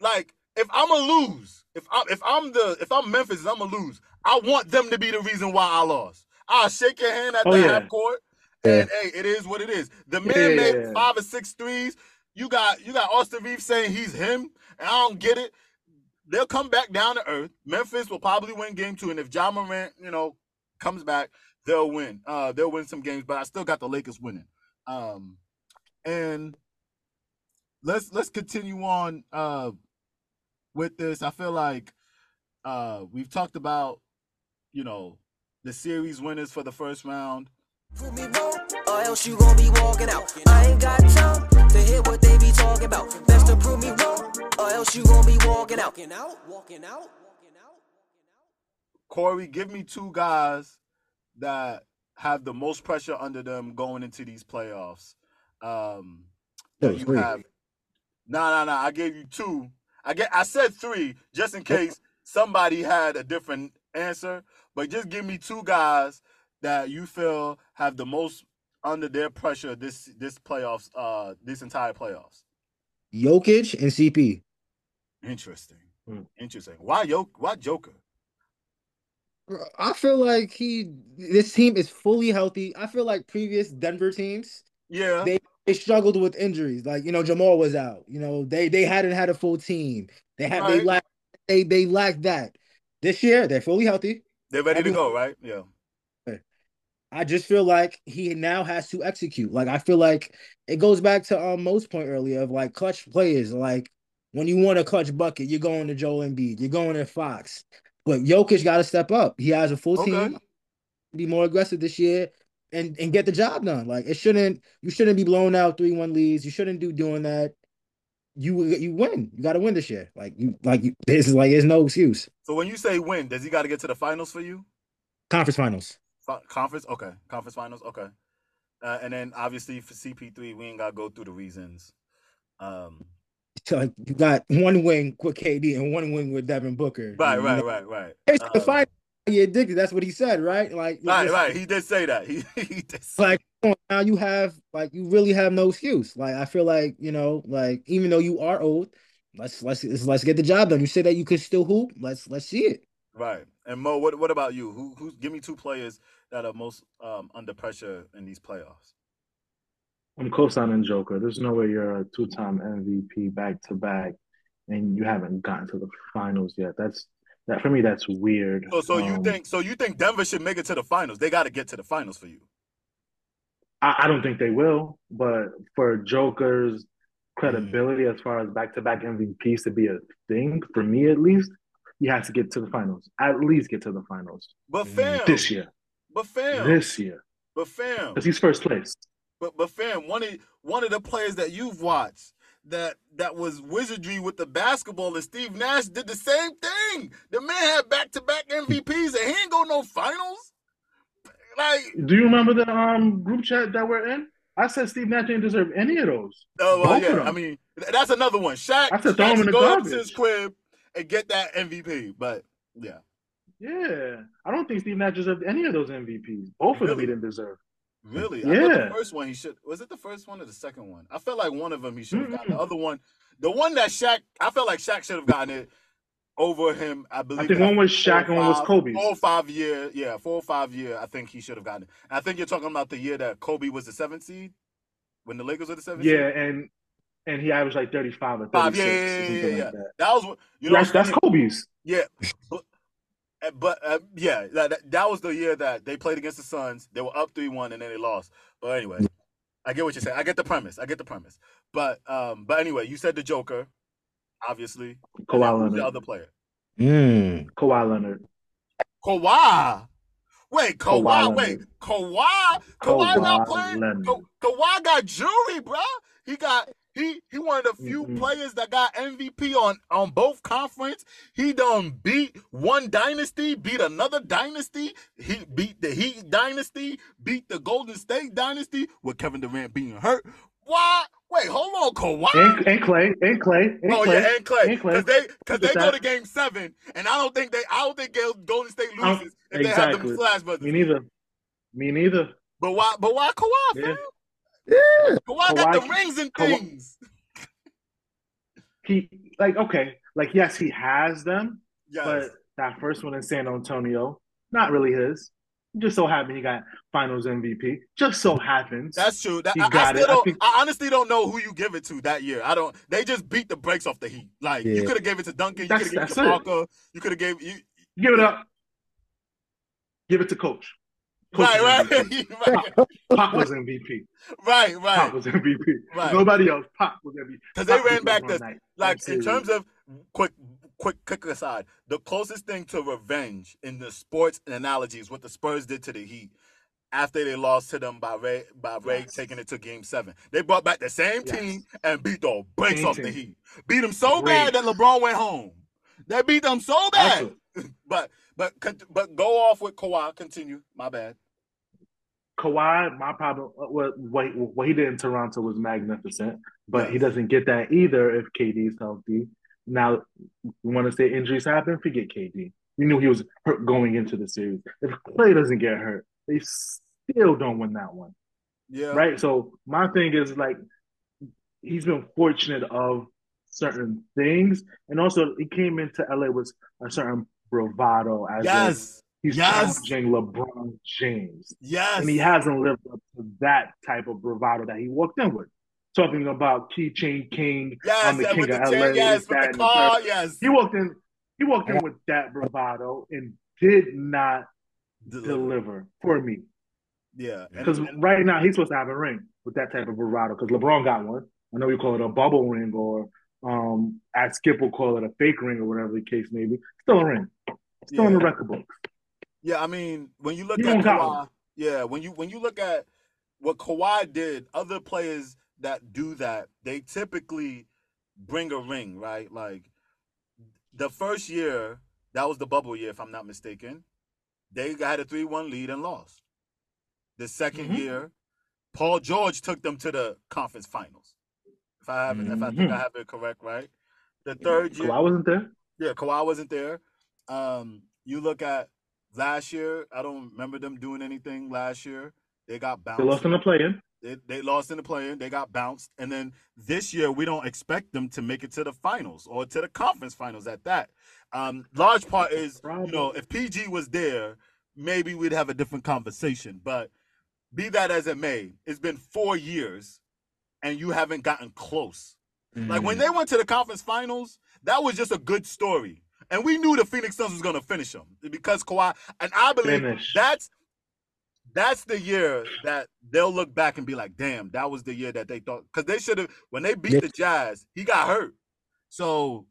Like, if I'm a lose, if I'm if I'm the if I'm Memphis and I'm gonna lose, I want them to be the reason why I lost. I'll shake your hand at Oh, the yeah. half court, and hey, it is what it is. The man Yeah. made five or six threes. You got you got Austin Reaves saying he's him, and I don't get it. They'll come back down to earth. Memphis will probably win game two, and if Ja Morant, you know, comes back, they'll win. Uh, they'll win some games, but I still got the Lakers winning. Um, and let's let's continue on uh with this. I feel like uh we've talked about you know the series winners for the first round. Prove me wrong, or else you gon' be walking out. I ain't got time to hear what they be talking about. Best to prove me wrong, or else you gon' be walking out. Walking out, walking out, walking out. Corey, give me two guys that have the most pressure under them going into these playoffs. Um That that you three. have. No, no, no. I gave you two. I get. I said three just in case somebody had a different answer. But just give me two guys that you feel have the most under their pressure this this playoffs. Uh, this entire playoffs. Jokic and CP. Interesting. Hmm. Interesting. Why Yo? Why Joker? I feel like he this team is fully healthy. I feel like previous Denver teams Yeah. They- they struggled with injuries. Like you know, Jamal was out. You know, they they hadn't had a full team. They had they Right. lacked they they lacked that. This year they're fully healthy. They're ready to go, right? Yeah. I just feel like he now has to execute. Like I feel like it goes back to um most point earlier of like clutch players. Like when you want a clutch bucket, you're going to Joel Embiid, you're going to Fox. But Jokic got to step up. He has a full Okay. team. Be more aggressive this year and and get the job done. Like it shouldn't you shouldn't be blowing out three one leads. You shouldn't do doing that. You you win. You got to win this year. Like you like you, this is like there's no excuse. So when you say win, does he got to get to the finals for you? Conference finals. Conference, okay. Conference finals, okay. Uh, and then obviously for CP3, we ain't gotta go through the reasons. Um, So you got one wing with KD and one wing with Devin Booker. right, right, right, right. It's the final. You addicted. That's what he said, right? Like, right, it's- right. He did say that. He, he did say Like now you have like you really have no excuse. Like I feel like you know, like even though you are old, let's let's let's get the job done. You say that you could still hoop. Let's let's see it. right. And Mo, what what about you? Who who? Give me two players that are most um under pressure in these playoffs. I'm co-signing Joker. There's no way you're a two-time MVP back to back, and you haven't gotten to the finals yet. That's that for me. That's weird. So so you Um, think so you think Denver should make it to the finals? They got to get to the finals for you. I, I don't think they will, but for Joker's credibility as far as back-to-back MVPs to be a thing, for me at least, he has to get to the finals. At least get to the finals But Mm, fam, this year. But fam, This year, but fam, because he's first place. But but fam, one of one of the players that you've watched that that was wizardry with the basketball and Steve Nash did the same thing. The man had back to back MVPs and he ain't go no finals. Like Do you remember the um group chat that we're in? I said Steve Nash didn't deserve any of those. oh well, yeah. I mean that's another one. Shaq, I said throw him in the go up to garbage. his crib and get that MVP. But yeah, Yeah, I don't think Steve Nash deserved any of those MVPs. Both of them he didn't deserve. really, I the first one he should was it the first one or the second one? I felt like one of them he should have gotten. The other one, the one that Shaq, I felt like Shaq should have gotten it over him. I believe I think one was Shaq and one was Kobe. Four or five year, yeah, four or five year. I think he should have gotten it. And I think you're talking about the year that Kobe was the seventh seed when the Lakers were the seventh. Yeah, seed? and and he averaged like 35 or 36 Five, yeah, yeah, yeah, yeah, like that. that was you know. that's that's? Kobe's. Yeah, but, but uh, yeah, that, that that was the year that they played against the Suns. They were up three one and then they lost. But anyway, I get what you're saying. I get the premise. I get the premise. But um, but anyway, you said the Joker, obviously. And Kawhi who's the other player? Mm. Kawhi Leonard. Kawhi. Wait, Kawhi. Kawhi wait, Leonard. Kawhi. Kawhi not playing. Leonard. Kawhi got jury, bro. He got he he one of the few Mm-mm. players that got MVP on on both conference. He done beat one dynasty, beat another dynasty. He beat the Heat dynasty, beat the Golden State dynasty with Kevin Durant being hurt. Why? Wait, hold on, Kawhi. And, and Clay. And Clay. And Oh Clay. yeah, and Clay, because they because they go to Game Seven, and I don't think they I don't think Golden State loses if they have them exactly. Flash brothers. Me neither. Me neither. But why? But why Kawhi? Yeah. fam? Yeah. Kawhi, got the rings and Kawhi- things. He like okay, like yes, he has them, Yes. but that first one in San Antonio, not really his. Just so happened he got Finals MVP. Just so happens. That's true. That, He I, I got still it. I don't. I, think- honestly don't know who you give it to that year. I don't. They just beat the brakes off the Heat. Like you could have gave it to Duncan. You could That's- have gave it to that's it. Parker. You could have gave you. Give it up. Give it to Coach. Right, right, right, Pop was MVP. right, right. Pop right. was MVP. Right. Nobody else. Pop was MVP. Because they ran back the night. like in terms of quick, quick, quick aside. The closest thing to revenge in the sports analogies, what the Spurs did to the Heat after they lost to them by Ray, by Ray Yes. taking it to Game Seven. They brought back the same Yes. team and beat the brakes off the. Heat. Beat them so Great. bad that LeBron went home. They beat them so bad. But but but go off with Kawhi. Continue. My bad. Kawhi, my problem, what, what, what he did in Toronto was magnificent, but he doesn't get that either if KD is healthy. Now, you want to say injuries happen? Forget KD. We knew he was hurt going into the series. If Clay doesn't get hurt, they still don't win that one, Yeah. right? So my thing is like, he's been fortunate of certain things, and also he came into LA with a certain bravado as Yes. He's Yes. challenging LeBron James Yes. and he hasn't lived up to that type of bravado that he walked in with. Talking about Keychain King, Yes. I'm the king with of the LA, chain, yes. that With the car. Yes. he walked in. He walked in with that bravado and did not Deliver. deliver for me. Yeah. Because right now he's supposed to have a ring with that type of bravado. Because LeBron got one. I know you call it a bubble ring, or um, as Skip will call it a fake ring, or whatever the case may be. Still a ring. Still in the record book. Yeah, I mean, when you look You at Kawhi, yeah, when you when you look at what Kawhi did, other players that do that, they typically bring a ring, right? Like the first year, that was the bubble year, if I'm not mistaken. They had a three-one lead and lost. The 2nd Mhm. year, Paul George took them to the conference finals. If I have, it if I think I Mhm. have it correct, right? The third year, Kawhi wasn't there. yeah, Kawhi wasn't there. Um, you look at last year. I don't remember them doing anything last year. They got bounced. They bounced. lost in the play-in. They, they lost in the play-in. They got bounced, and then this year we don't expect them to make it to the finals or to the conference finals. At that, um, large part is you know if PG was there, maybe we'd have a different conversation. But be that as it may, it's been four years, and you haven't gotten close. Like when they went to the conference finals, that was just a good story. And we knew the Phoenix Suns was gonna finish them because Kawhi and I believe Finish. that's that's the year that they'll look back and be like, damn, that was the year that they thought because they should have when they beat the Jazz, he got hurt. So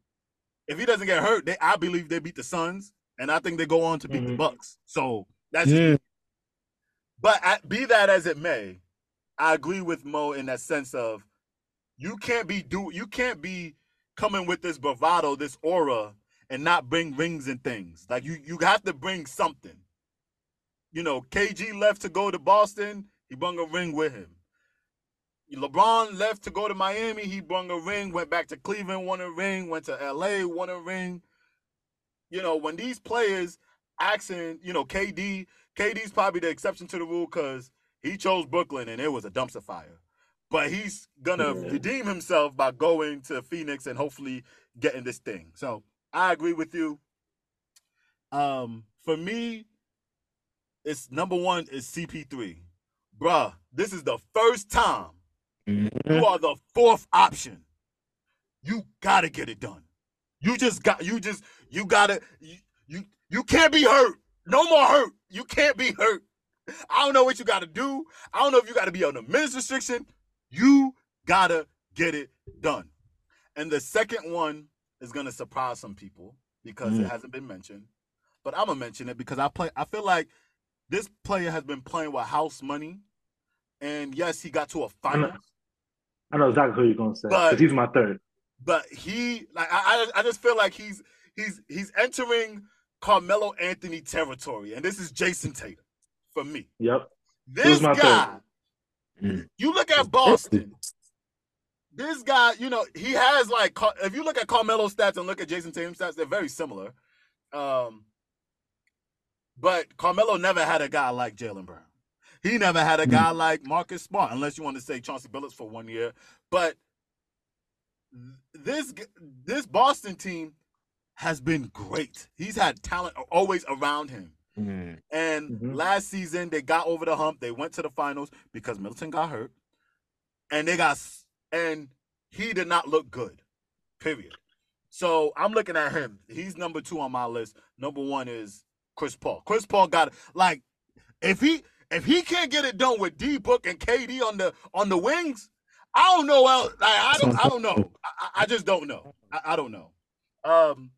if he doesn't get hurt, they I believe they beat the Suns, and I think they go on to beat the Mhm. Bucks. So that's Yeah. but at, be that as it may, I agree with Mo in that sense of you can't be do you can't be coming with this bravado, this aura, and not bring rings and things. Like you you have to bring something. You know, KG left to go to Boston, he brought a ring with him. LeBron left to go to Miami, he brought a ring, went back to Cleveland, won a ring, went to LA, won a ring. You know, when these players asking, you know, KD, KD's probably the exception to the rule because he chose Brooklyn and it was a dumpster fire. But he's gonna Yeah. redeem himself by going to Phoenix and hopefully getting this thing. So I agree with you. Um, for me, it's number one is CP3. Bruh, this is the first time you are the fourth option. You gotta get it done. You just got you just you gotta you you, you can't be hurt. No more hurt. You can't be hurt. I don't know what you gotta do. I don't know if you gotta be on a minutes restriction. You gotta get it done. And the second one is gonna surprise some people because it Mm. hasn't been mentioned. But I'm gonna mention it because I play I feel like this player has been playing with house money. And yes, he got to a final. I know exactly who you're gonna say But- because he's my third. but he like I, I I just feel like he's he's he's entering Carmelo Anthony territory, and this is Jayson Tatum for me. Yep. This my guy, Mm. you look at Boston. This guy, you know, he has like if you look at Carmelo's stats and look at Jayson Tatum's stats, they're very similar. Um, but Carmelo never had a guy like Jaylen Brown. He never had a guy like Marcus Smart, unless you want to say Chauncey Billups for one year. But this this Boston team, has been great. He's had talent always around him. Mm. And Mhm. last season they got over the hump. They went to the finals because Middleton got hurt, and they got s- and he did not look good. Period. So I'm looking at him. He's number two on my list. Number one is Chris Paul. Chris Paul got like if he if he can't get it done with D Book and KD on the on the wings, I don't know. Else. Like I don't I don't know. I, I- just don't know. I, I don't know. Um,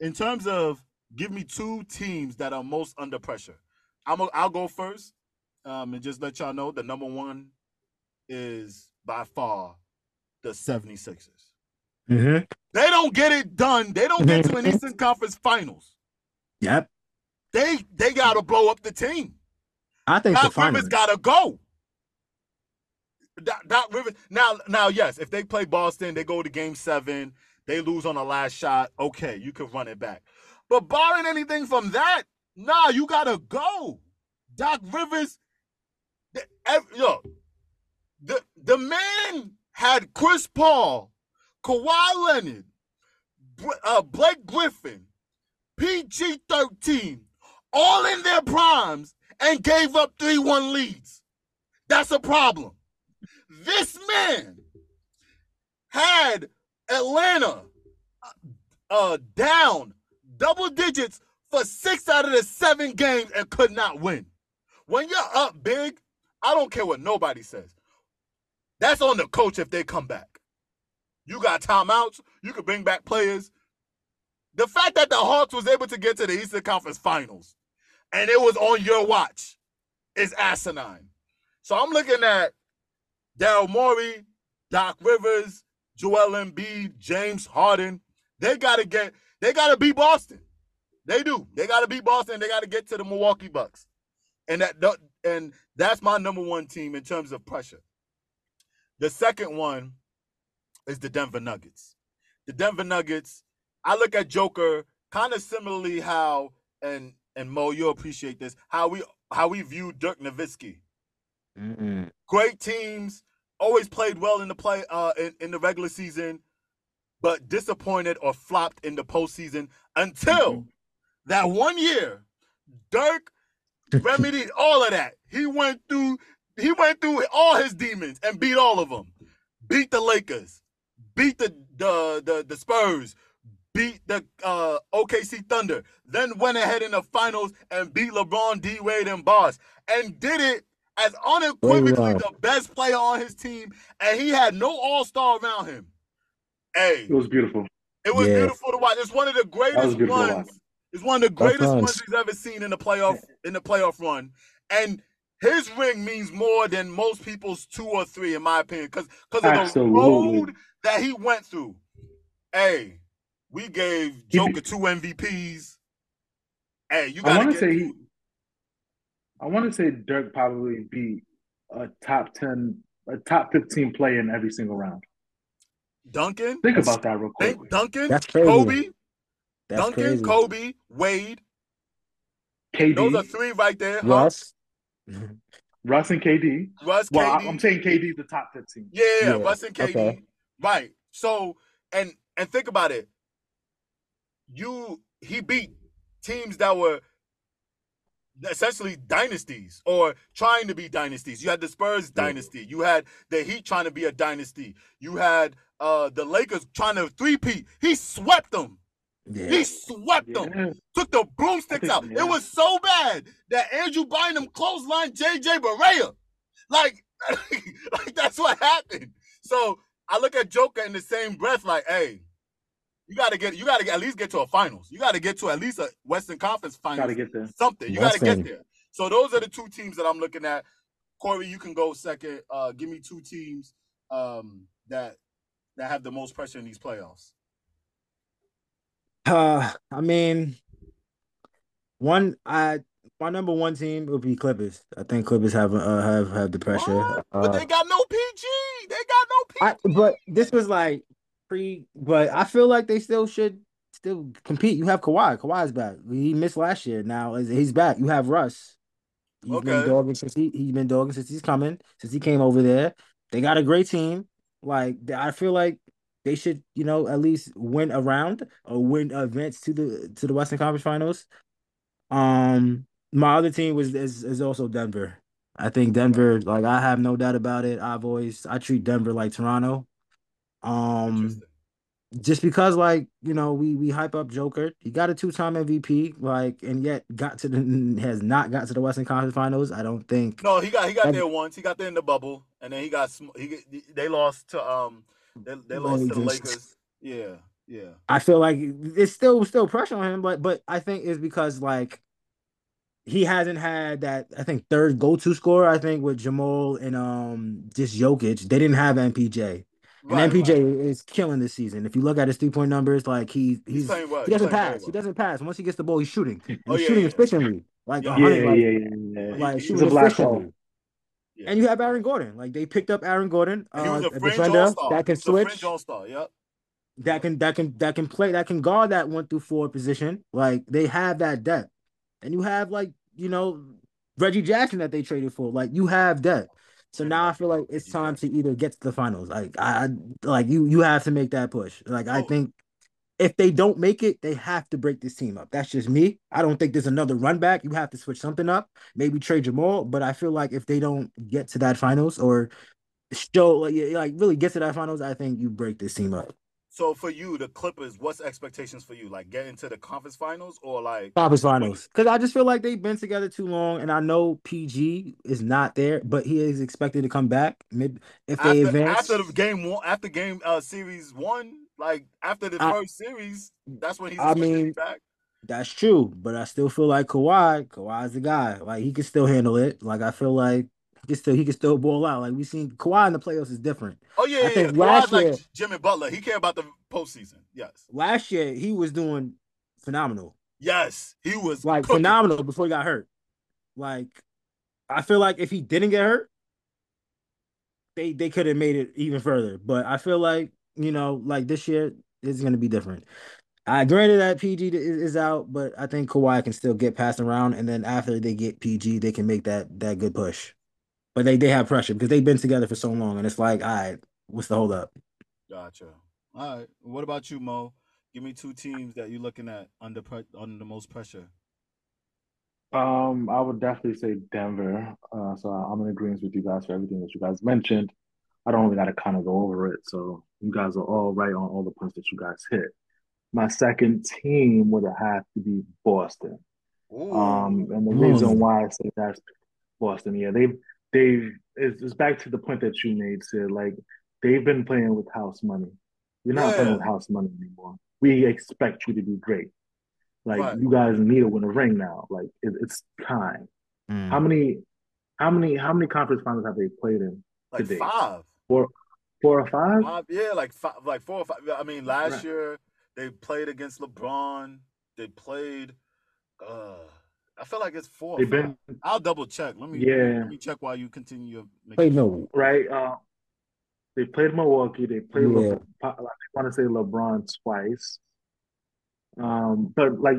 in terms of give me two teams that are most under pressure. I'm a, I'll go first. Um, and just let y'all know the number one is by far the 76ers. hmm They don't get it done. They don't get to an Eastern Conference Finals. Yep. They they gotta blow up the team. I think the Doc. Rivers gotta go. Doc, Doc Rivers now now yes, if they play Boston, they go to Game Seven, they lose on the last shot. Okay, you can run it back. But barring anything from that, nah, you gotta go. Doc Rivers, the, ev- yo, the the man had Chris Paul, Kawhi Leonard, uh, Blake Griffin, PG thirteen, all in their primes, and gave up three one leads. That's a problem. This man had Atlanta uh, uh, down double digits for six out of the seven games and could not win. When you're up big, I don't care what nobody says. That's on the coach if they come back. You got timeouts. You can bring back players. The fact that the Hawks was able to get to the Eastern Conference Finals and it was on your watch is asinine. So I'm looking at Daryl Morey, Doc Rivers, Joel Embiid, James Harden. They gotta get. They gotta beat Boston. They do. They gotta beat Boston. They gotta get to the Milwaukee Bucks, and that and that's my number one team in terms of pressure. The second one is the Denver Nuggets. The Denver Nuggets. I look at Joker kind of similarly how and and Mo, you appreciate this how we how we view Dirk Nowitzki Mm-mm. great teams, always played well in the play uh in, in the regular season, but disappointed or flopped in the postseason until that one year, Dirk remedied all of that. He went through he went through all his demons and beat all of them. Beat the Lakers, beat the the the, the Spurs, beat the uh, OKC Thunder, then went ahead in the finals and beat LeBron, D Wade, and Boss, and did it as unequivocally the best player on his team, and he had no All Star around him. Hey, It was beautiful. it was Yeah. beautiful to watch. It's one of the greatest beautiful to runs. watch. It's one of the greatest ones he's ever seen in the playoff in the playoff run. And his ring means more than most people's two or three, in my opinion, because because of the road that he went through. Hey, we gave Joker two MVPs. Hey, you gotta want get to say he. I want to say Dirk probably beat a top ten, a top fifteen player in every single round. Duncan. Think about that real quick. Think Duncan, That's crazy. Kobe, That's Duncan, crazy. Kobe, Wade. KD, Those are three right there. Huh? Russ. Russ, and KD. Russ, Well, I- KD. I'm saying KD's the top fifteen. Yeah, yeah, Yeah, Russ and KD. okay. Right. So and and think about it. You he beat teams that were essentially dynasties or trying to be dynasties. You had the Spurs Yeah. dynasty. You had the Heat trying to be a dynasty. You had uh the Lakers trying to three-peat. He swept them. Yeah. He swept them. Yeah. Took the broomsticks out. yeah. It was so bad that Andrew Bynum clothesline JJ Barea. Like, like that's what happened. So I look at Joker in the same breath, like, hey, you gotta get you gotta get, at least get to a finals. You gotta get to at least a Western Conference finals. Gotta get there. something. You gotta get there. So those are the two teams that I'm looking at. Corey, you can go second. Uh give me two teams um that that have the most pressure in these playoffs. Uh, I mean, one I my number one team would be Clippers. I think Clippers have uh, have have the pressure. What? Uh, but they got no PG. They got no I PG. but this was like pre, but I feel like they still should still compete. You have Kawhi. Kawhi's back. He missed last year. Now he's back. You have Russ. He's been Okay. dogging since he he's been dogging since he's coming since he came over there. They got a great team. Like I feel like they should, you know, at least win a round or win events to the to the Western Conference Finals. Um, my other team was is, is also Denver. I think Denver, like I have no doubt about it. I've always I treat Denver like Toronto. Um, just because like you know we we hype up Joker, he got a two time MVP, like and yet got to the has not got to the Western Conference Finals. I don't think. No, he got he got That- there once. He got there in the bubble, and then he got sm- he they lost to um they, they lost to the Lakers. Lakers. Yeah, yeah. I feel like it's still still pressure on him, but but I think it's because like he hasn't had that I think third go to scorer. I think with Jamal and um just Jokic, they didn't have MPJ, and Right, MPJ right. is killing this season. If you look at his three point numbers, like he He's he's, playing well. he doesn't playing very pass. He doesn't pass. Once he gets the ball, he's shooting. And Oh, he's yeah, shooting yeah. efficiently, like Yeah. a Yeah, hundred, yeah, like, yeah, yeah. like He's shooting a black efficiently. Yeah. And you have Aaron Gordon. Like they picked up Aaron Gordon, And he was uh, a a defender all star. that can switch. all star. Yep. that can that can that can play that can guard that one through four position. Like they have that depth, and you have like you know Reggie Jackson that they traded for. Like you have depth. So now I feel like it's time to either get to the finals. Like I, I like you you have to make that push. Like I Oh. think if they don't make it, they have to break this team up. That's just me. I don't think there's another run back. You have to switch something up. Maybe trade Jamal, but I feel like if they don't get to that finals or show like like really get to that finals, I think you break this team up. So for you, the Clippers, what's expectations for you? Like get into the conference finals or like Conference finals. Because I just feel like they've been together too long, and I know PG is not there, but he is expected to come back. Maybe if they after, advance. after the game one after game uh series one, like after the I- first series, that's when he's I expected to be mean, back. That's true, but I still feel like Kawhi. Kawhi's the guy. Like he can still handle it. Like I feel like he can still he can still ball out. Like we seen Kawhi in the playoffs is different. Oh yeah, I yeah, think yeah. last Kawhi's like year- Jimmy Butler. He care about the postseason. Yes. Last year he was doing phenomenal. Yes. He was Like cooking. phenomenal before he got hurt. Like I feel like if he didn't get hurt, they they could have made it even further. But I feel like, you know, like this year is gonna be different. I granted that PG is, is out, but I think Kawhi can still get passed around, and then after they get PG, they can make that that good push. But they they have pressure because they've been together for so long, and it's like, all right, what's the hold up? Gotcha. All right. What about you, Mo? Give me two teams that you're looking at under pre- under the most pressure. Um, I would definitely say Denver. Uh, so I'm in agreement with you guys for everything that you guys mentioned. I don't really got to kind of go over it. So you guys are all right on all the points that you guys hit. My second team would have to be Boston. Ooh. Um, and the reason why I say that's Boston, yeah, they've they've it's, it's back to the point that you made, Sid. Like they've been playing with house money. You're not playing with house money anymore. We expect you to be great. Like Right. you guys need to win a ring now. Like it, it's time. Mm. How many, how many, how many conference finals have they played in? like today. five. Four, four or five? Five, yeah, like five, like four or five. I mean, last Right. year they played against LeBron. They played. Uh, I feel like it's four. They've been I'll double check. Let me. Yeah. Let me check while you continue. your- making- Play no. right. Uh, they played Milwaukee. They played. Yeah. Le- I want to say LeBron twice. Um, but like,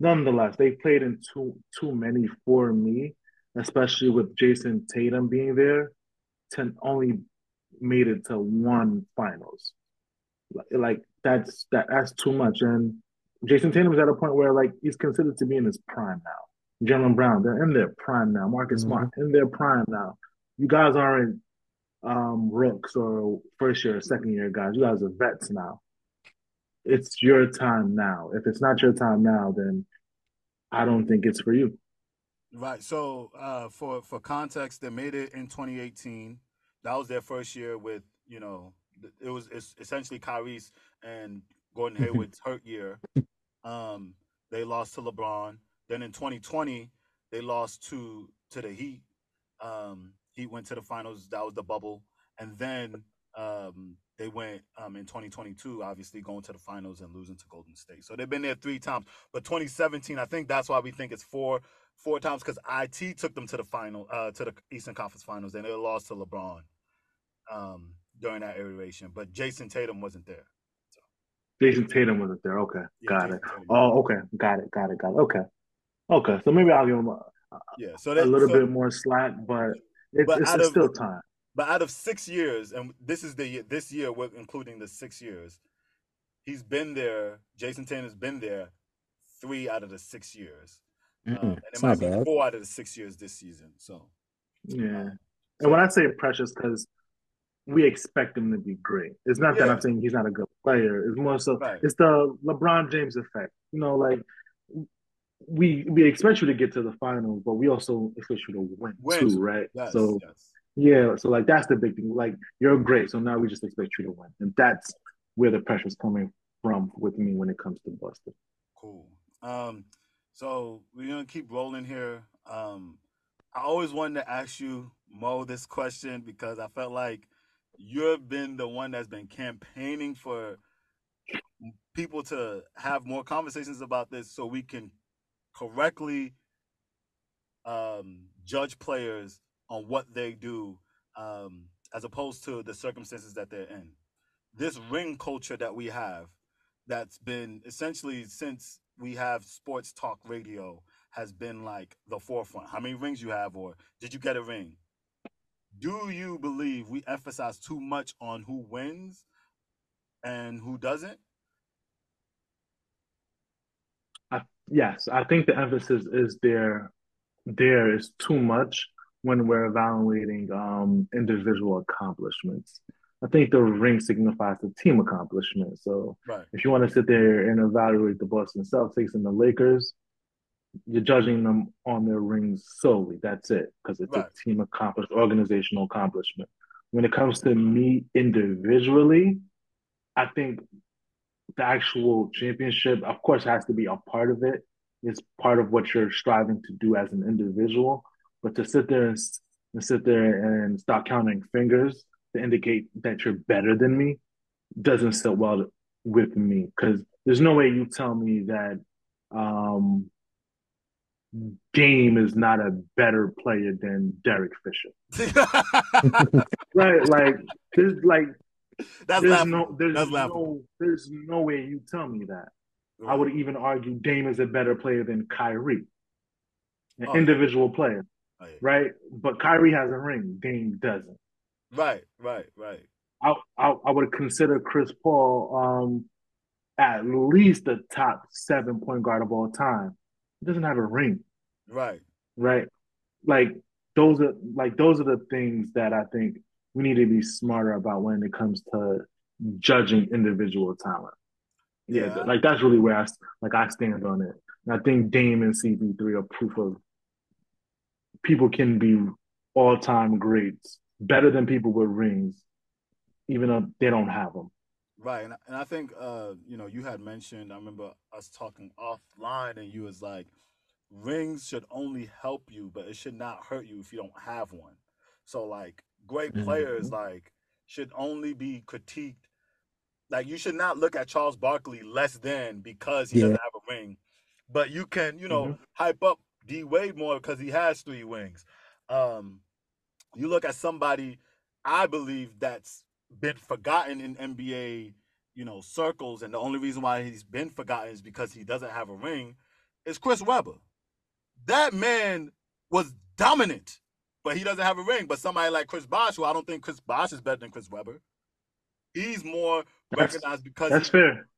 nonetheless, they played in too too many for me, especially with Jayson Tatum being there. To only made it to one finals. Like, like that's that that's too much. And Jayson Tatum is at a point where like he's considered to be in his prime now. Jaylen Brown, they're in their prime now. Marcus Mhm. Smart in their prime now. You guys aren't um rooks or first year or second year guys. You guys are vets now. It's your time now. If it's not your time now, then I don't think it's for you. Right. So, uh, for for context, they made it in 2018. That was their first year with you know it was it's essentially Kyrie's and Gordon Hayward's hurt year. Um, they lost to LeBron. Then in 2020, they lost to to the Heat. Um, Heat went to the finals. That was the bubble, and then um, they went um, in 2022, obviously going to the finals and losing to Golden State. So they've been there three times. But 2017, I think that's why we think it's four four times because IT took them to the final, uh, to the Eastern Conference Finals, and they lost to LeBron um, during that iteration. But Jayson Tatum wasn't there. Jayson Tatum wasn't there. Okay, Yeah, got Jayson it. Tatum. Oh, okay, got it, got it, got it. Okay, okay. So maybe I'll give him a, yeah. So a little so- bit more slack, but it's, But it's, out it's of- still time. But out of six years, and this is the year, this year we're including the six years, he's been there. Jayson Tatum's been there three out of the six years, um, and it it's might not be bad. four out of the six years this season. So Yeah. And when I say precious, because we expect him to be great. It's not that I'm saying he's not a good player. It's more so Right. it's the LeBron James effect. You know, like we we expect you to get to the finals, but we also expect you to win, Win. too, right? yes, so yes, yeah, so like that's the big thing. Like you're great, so now we just expect you to win, and that's where the pressure's coming from with me when it comes to Boston. cool. Um, so we're gonna keep rolling here. Um, I always wanted to ask you Mo this question because I felt like you've been the one that's been campaigning for people to have more conversations about this so we can correctly um, judge players on what they do um, as opposed to the circumstances that they're in. This ring culture that we have, that's been essentially since we have sports talk radio, has been like the forefront. How many rings you have, or did you get a ring? Do you believe we emphasize too much on who wins and who doesn't? Yes, I think the emphasis is there. There is too much when we're evaluating um, individual accomplishments. I think the ring signifies the team accomplishment. So Right. if you want to sit there and evaluate the Boston Celtics and the Lakers, you're judging them on their rings solely. That's it, because it's Right. a team accomplished, organizational accomplishment. When it comes to me individually, I think the actual championship, of course, has to be a part of it. It's part of what you're striving to do as an individual. But to sit there and, and sit there and start counting fingers to indicate that you're better than me doesn't sit well with me because there's no way you tell me that um, Dame is not a better player than Derek Fisher. Right? Like there's like That's there's laughable. no there's That's laughable. no there's no way you tell me that. I would even argue Dame is a better player than Kyrie, an Oh, yeah. individual player, Oh, yeah. right? But Kyrie has a ring, Dame doesn't. Right, right, right. I I, I would consider Chris Paul um at least the top seven point guard of all time. He doesn't have a ring, Right. right? Like those are like those are the things that I think we need to be smarter about when it comes to judging individual talent. Yeah, Yeah. like that's really where I like I stand on it. And I think Dame and CP3 are proof of people can be all time greats, better than people with rings, even though they don't have them. Right, and, and I think uh, you know you had mentioned. I remember us talking offline, and you was like, rings should only help you, but it should not hurt you if you don't have one. So like, great Mhm. players like should only be critiqued. Like you should not look at Charles Barkley less than because he Yeah. doesn't have a ring, but you can you know Mhm. hype up D Wade more because he has three wings. Um, you look at somebody I believe that's been forgotten in NBA, you know, circles, and the only reason why he's been forgotten is because he doesn't have a ring, is Chris Webber. That man was dominant, but he doesn't have a ring. But somebody like Chris Bosh, who I don't think Chris Bosh is better than Chris Webber, he's more That's- recognized because That's he, fair.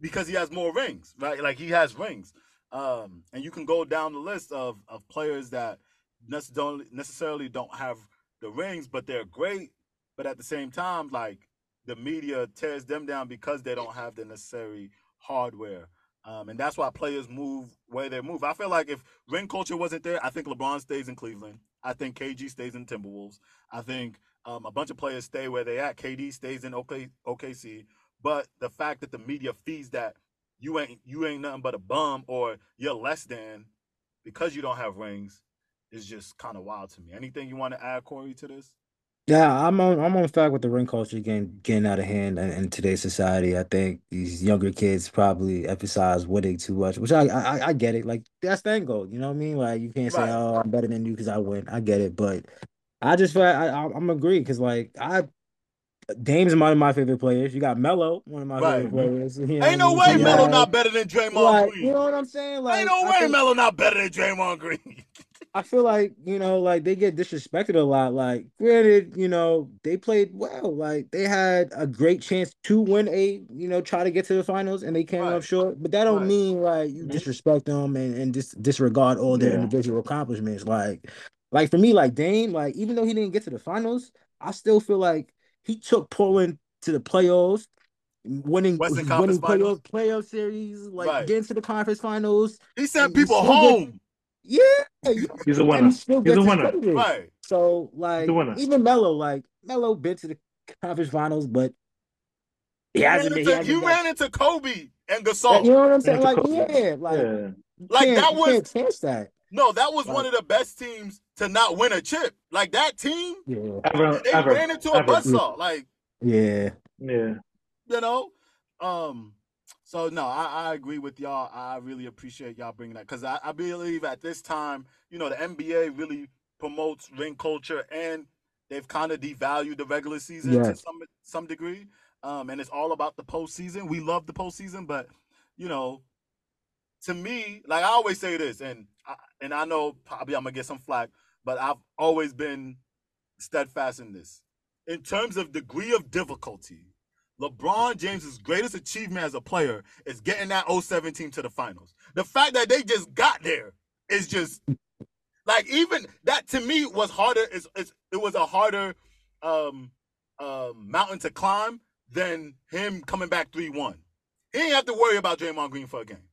because he has more rings, right? Like he has rings. Um, and you can go down the list of of players that necessarily necessarily don't have the rings, but they're great. But at the same time, like the media tears them down because they don't have the necessary hardware. Um, and that's why players move where they move. I feel like if ring culture wasn't there, I think LeBron stays in Cleveland. I think KG stays in Timberwolves. I think um, a bunch of players stay where they at. KD stays in OK, OKC. But the fact that the media feeds that you ain't you ain't nothing but a bum or you're less than because you don't have rings is just kind of wild to me. Anything you want to add, Corey, to this? Yeah, I'm on I'm on fact with the ring culture getting getting out of hand in, in today's society. I think these younger kids probably emphasize winning too much, which I I, I get it. Like that's the goal. You know what I mean? Like you can't say, Right. "Oh, I'm better than you because I win." I get it, but I just feel I, I I'm agree because like I Dame's one of my favorite players. You got Melo, one of my Right. favorite players. You know Ain't no way? Melo not better than Draymond Like, Green. you know what I'm saying? Like Ain't no I way think- Melo not better than Draymond Green. I feel like, you know, like they get disrespected a lot. Like, granted, you know, they played well. Like they had a great chance to win a, you know, try to get to the finals and they came Right. up short. But that don't Right. mean like you Mhm. disrespect them and, and dis- disregard all their Yeah. individual accomplishments. Like, like for me, like Dame, like even though he didn't get to the finals, I still feel like he took Portland to the playoffs, winning Western winning playoff playoff series, like Right. getting to the conference finals. He sent people still get- home. Yeah, yeah. He's a and winner. He's a winner. Right. So like even Melo, like Melo been to the conference finals, but he You ran, hasn't been. He into, hasn't you got- ran into Kobe and Gasol. you know what I'm saying? Like yeah, like Yeah. you Like, that you was- can't chance that. No, that was Like- one of the best teams to not win a chip. Like that team, Yeah, Ever, they ever, ran into a ever. buzzsaw. Like yeah. Yeah. you know, um. So no, I, I agree with y'all. I really appreciate y'all bringing that because I, I believe at this time, you know, the NBA really promotes ring culture and they've kind of devalued the regular season to some some degree. Um, and it's all about the postseason. We love the postseason, but you know, to me, like I always say this, and I, and I know probably I'm gonna get some flack, but I've always been steadfast in this. In terms of degree of difficulty, LeBron James's greatest achievement as a player is getting that 07 team to the finals. The fact that they just got there is just like even that to me was harder. Is it's, it was a harder um, um, mountain to climb than him coming back three one. He didn't have to worry about Draymond Green for a game,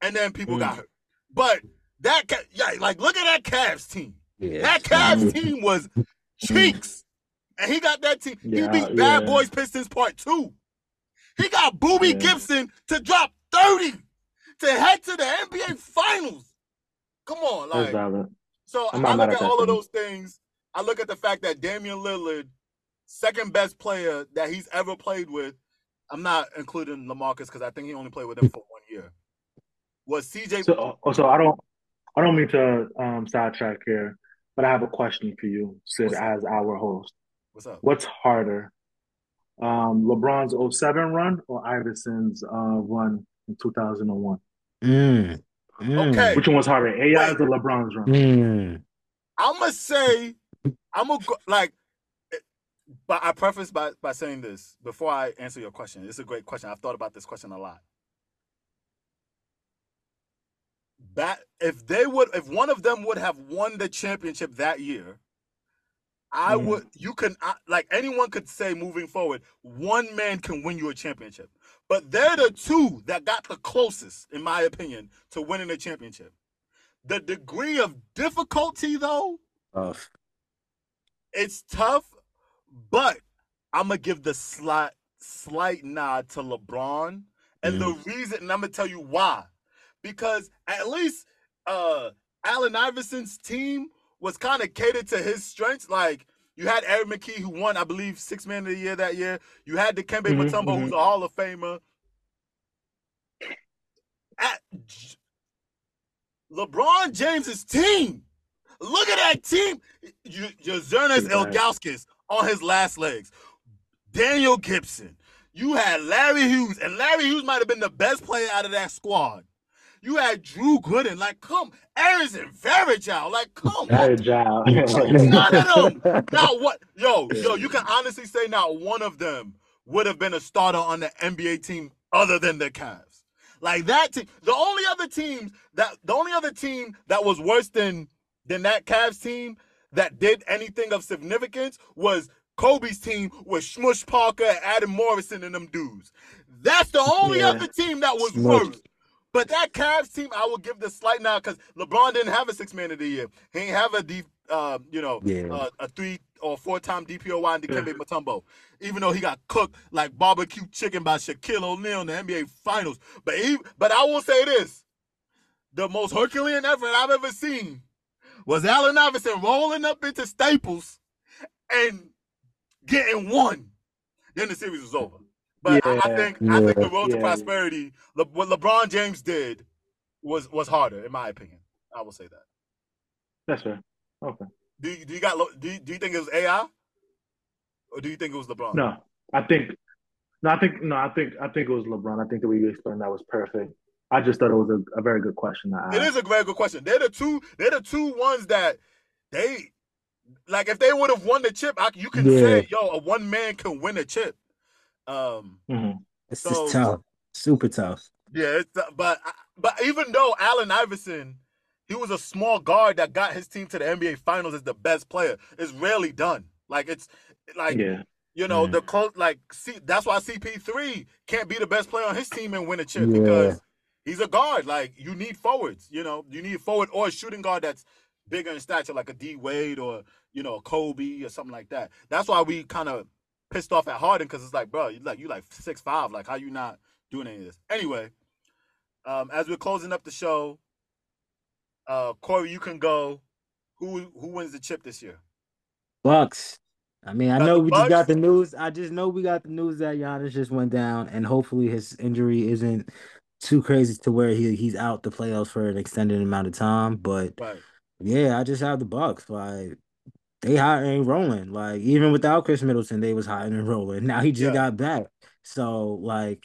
and then people Mm. got hurt. But that yeah, like look at that Cavs team. Yeah. That Cavs team was cheeks. And he got that team. Yeah, he beat Bad yeah. Boys Pistons Part 2. He got Boobie Yeah. Gibson to drop 30 to head to the NBA Finals. Come on, like so I'm I look at all of those things. I look at the fact that Damian Lillard, second best player that he's ever played with, I'm not including LaMarcus because I think he only played with him for one year. Was CJ So, oh, so I don't, I don't mean to um, sidetrack here, but I have a question for you, Sid, as our host. What's up? What's harder, um, LeBron's 07 run or Iverson's uh, run in 2001? Mm. Mm. Okay. Which one was harder, AI's or LeBron's run? Mm. I'm gonna say, I'm gonna go, like, but I preface by by saying this before I answer your question. It's a great question. I've thought about this question a lot. That if they would, if one of them would have won the championship that year, I Mhm. would. You can I- like anyone could say moving forward, one man can win you a championship. But they're the two that got the closest, in my opinion, to winning a championship. The degree of difficulty, though, Tough. it's tough, but I'm gonna give the slight slight nod to LeBron, and the reason, and I'm gonna tell you why, because at least uh Allen Iverson's team was kind of catered to his strengths. Like you had Eric McKie, who won, I believe, six man of the year that year. You had Dikembe Mhm, Mutombo, who's mhm. a Hall of Famer. At LeBron James's team. Look at that team. Big guy. Ilgauskas on his last legs. Daniel Gibson. You had Larry Hughes, and Larry Hughes might have been the best player out of that squad. You had Drew Gooden. Like, come, Aaron Varejao. Like, come Hey, on. Jao. None of them. Not what? Yo, yo, you can honestly say not one of them would have been a starter on the NBA team other than the Cavs. Like that team. The only other teams that the only other team that was worse than than that Cavs team that did anything of significance was Kobe's team with Smush Parker and Adam Morrison and them dudes. That's the only Yeah. other team that was Smush. worse. But that Cavs team, I will give the slight now because LeBron didn't have a six man of the year. He didn't have a deep, uh, you know, Yeah. uh, a three or four time DPOY and Dikembe Mutombo. Even though he got cooked like barbecue chicken by Shaquille O'Neal in the NBA Finals. But he, but I will say this: the most Herculean effort I've ever seen was Allen Iverson rolling up into Staples and getting one. Then the series was over. But I, I Yeah, think I think the yeah, road to prosperity, Le, what LeBron James did, was was harder, in my opinion. I will say that. That's fair. Okay. Do you, do you got do you, do you think it was AI, or do you think it was LeBron? No, I think. No, I think. No, I think. I think it was LeBron. I think the way you explained that was perfect. I just thought it was a, a very good question. It is a very good question. They're the two. They're the two ones that they like. If they would have won the chip, I, you can Yeah. say, "Yo, a one man can win a chip." Um, Mhm. It's So- just tough, super tough. yeah, it's, uh, but but even though Allen Iverson, he was a small guard that got his team to the NBA Finals as the best player. It's rarely done. Like it's like yeah, you know Yeah. the close. Like see, that's why CP3 can't be the best player on his team and win a chip Yeah. because he's a guard. Like you need forwards. You know, you need a forward or a shooting guard that's bigger in stature, like a D Wade or you know a Kobe or something like that. That's why we kind of pissed off at Harden because it's like, bro, you like you like six five. Like how you not doing any of this? Anyway, um, as we're closing up the show, uh, Corey, you can go. Who who wins the chip this year? Bucks. I mean, I know we just got the news. I just know we got the news that Giannis just went down, and hopefully his injury isn't too crazy to where he he's out the playoffs for an extended amount of time. But Right. yeah, I just have the Bucks. Like they hot and rolling. Like even without Khris Middleton, they was hot and rolling. Now he just Yeah. got back. So like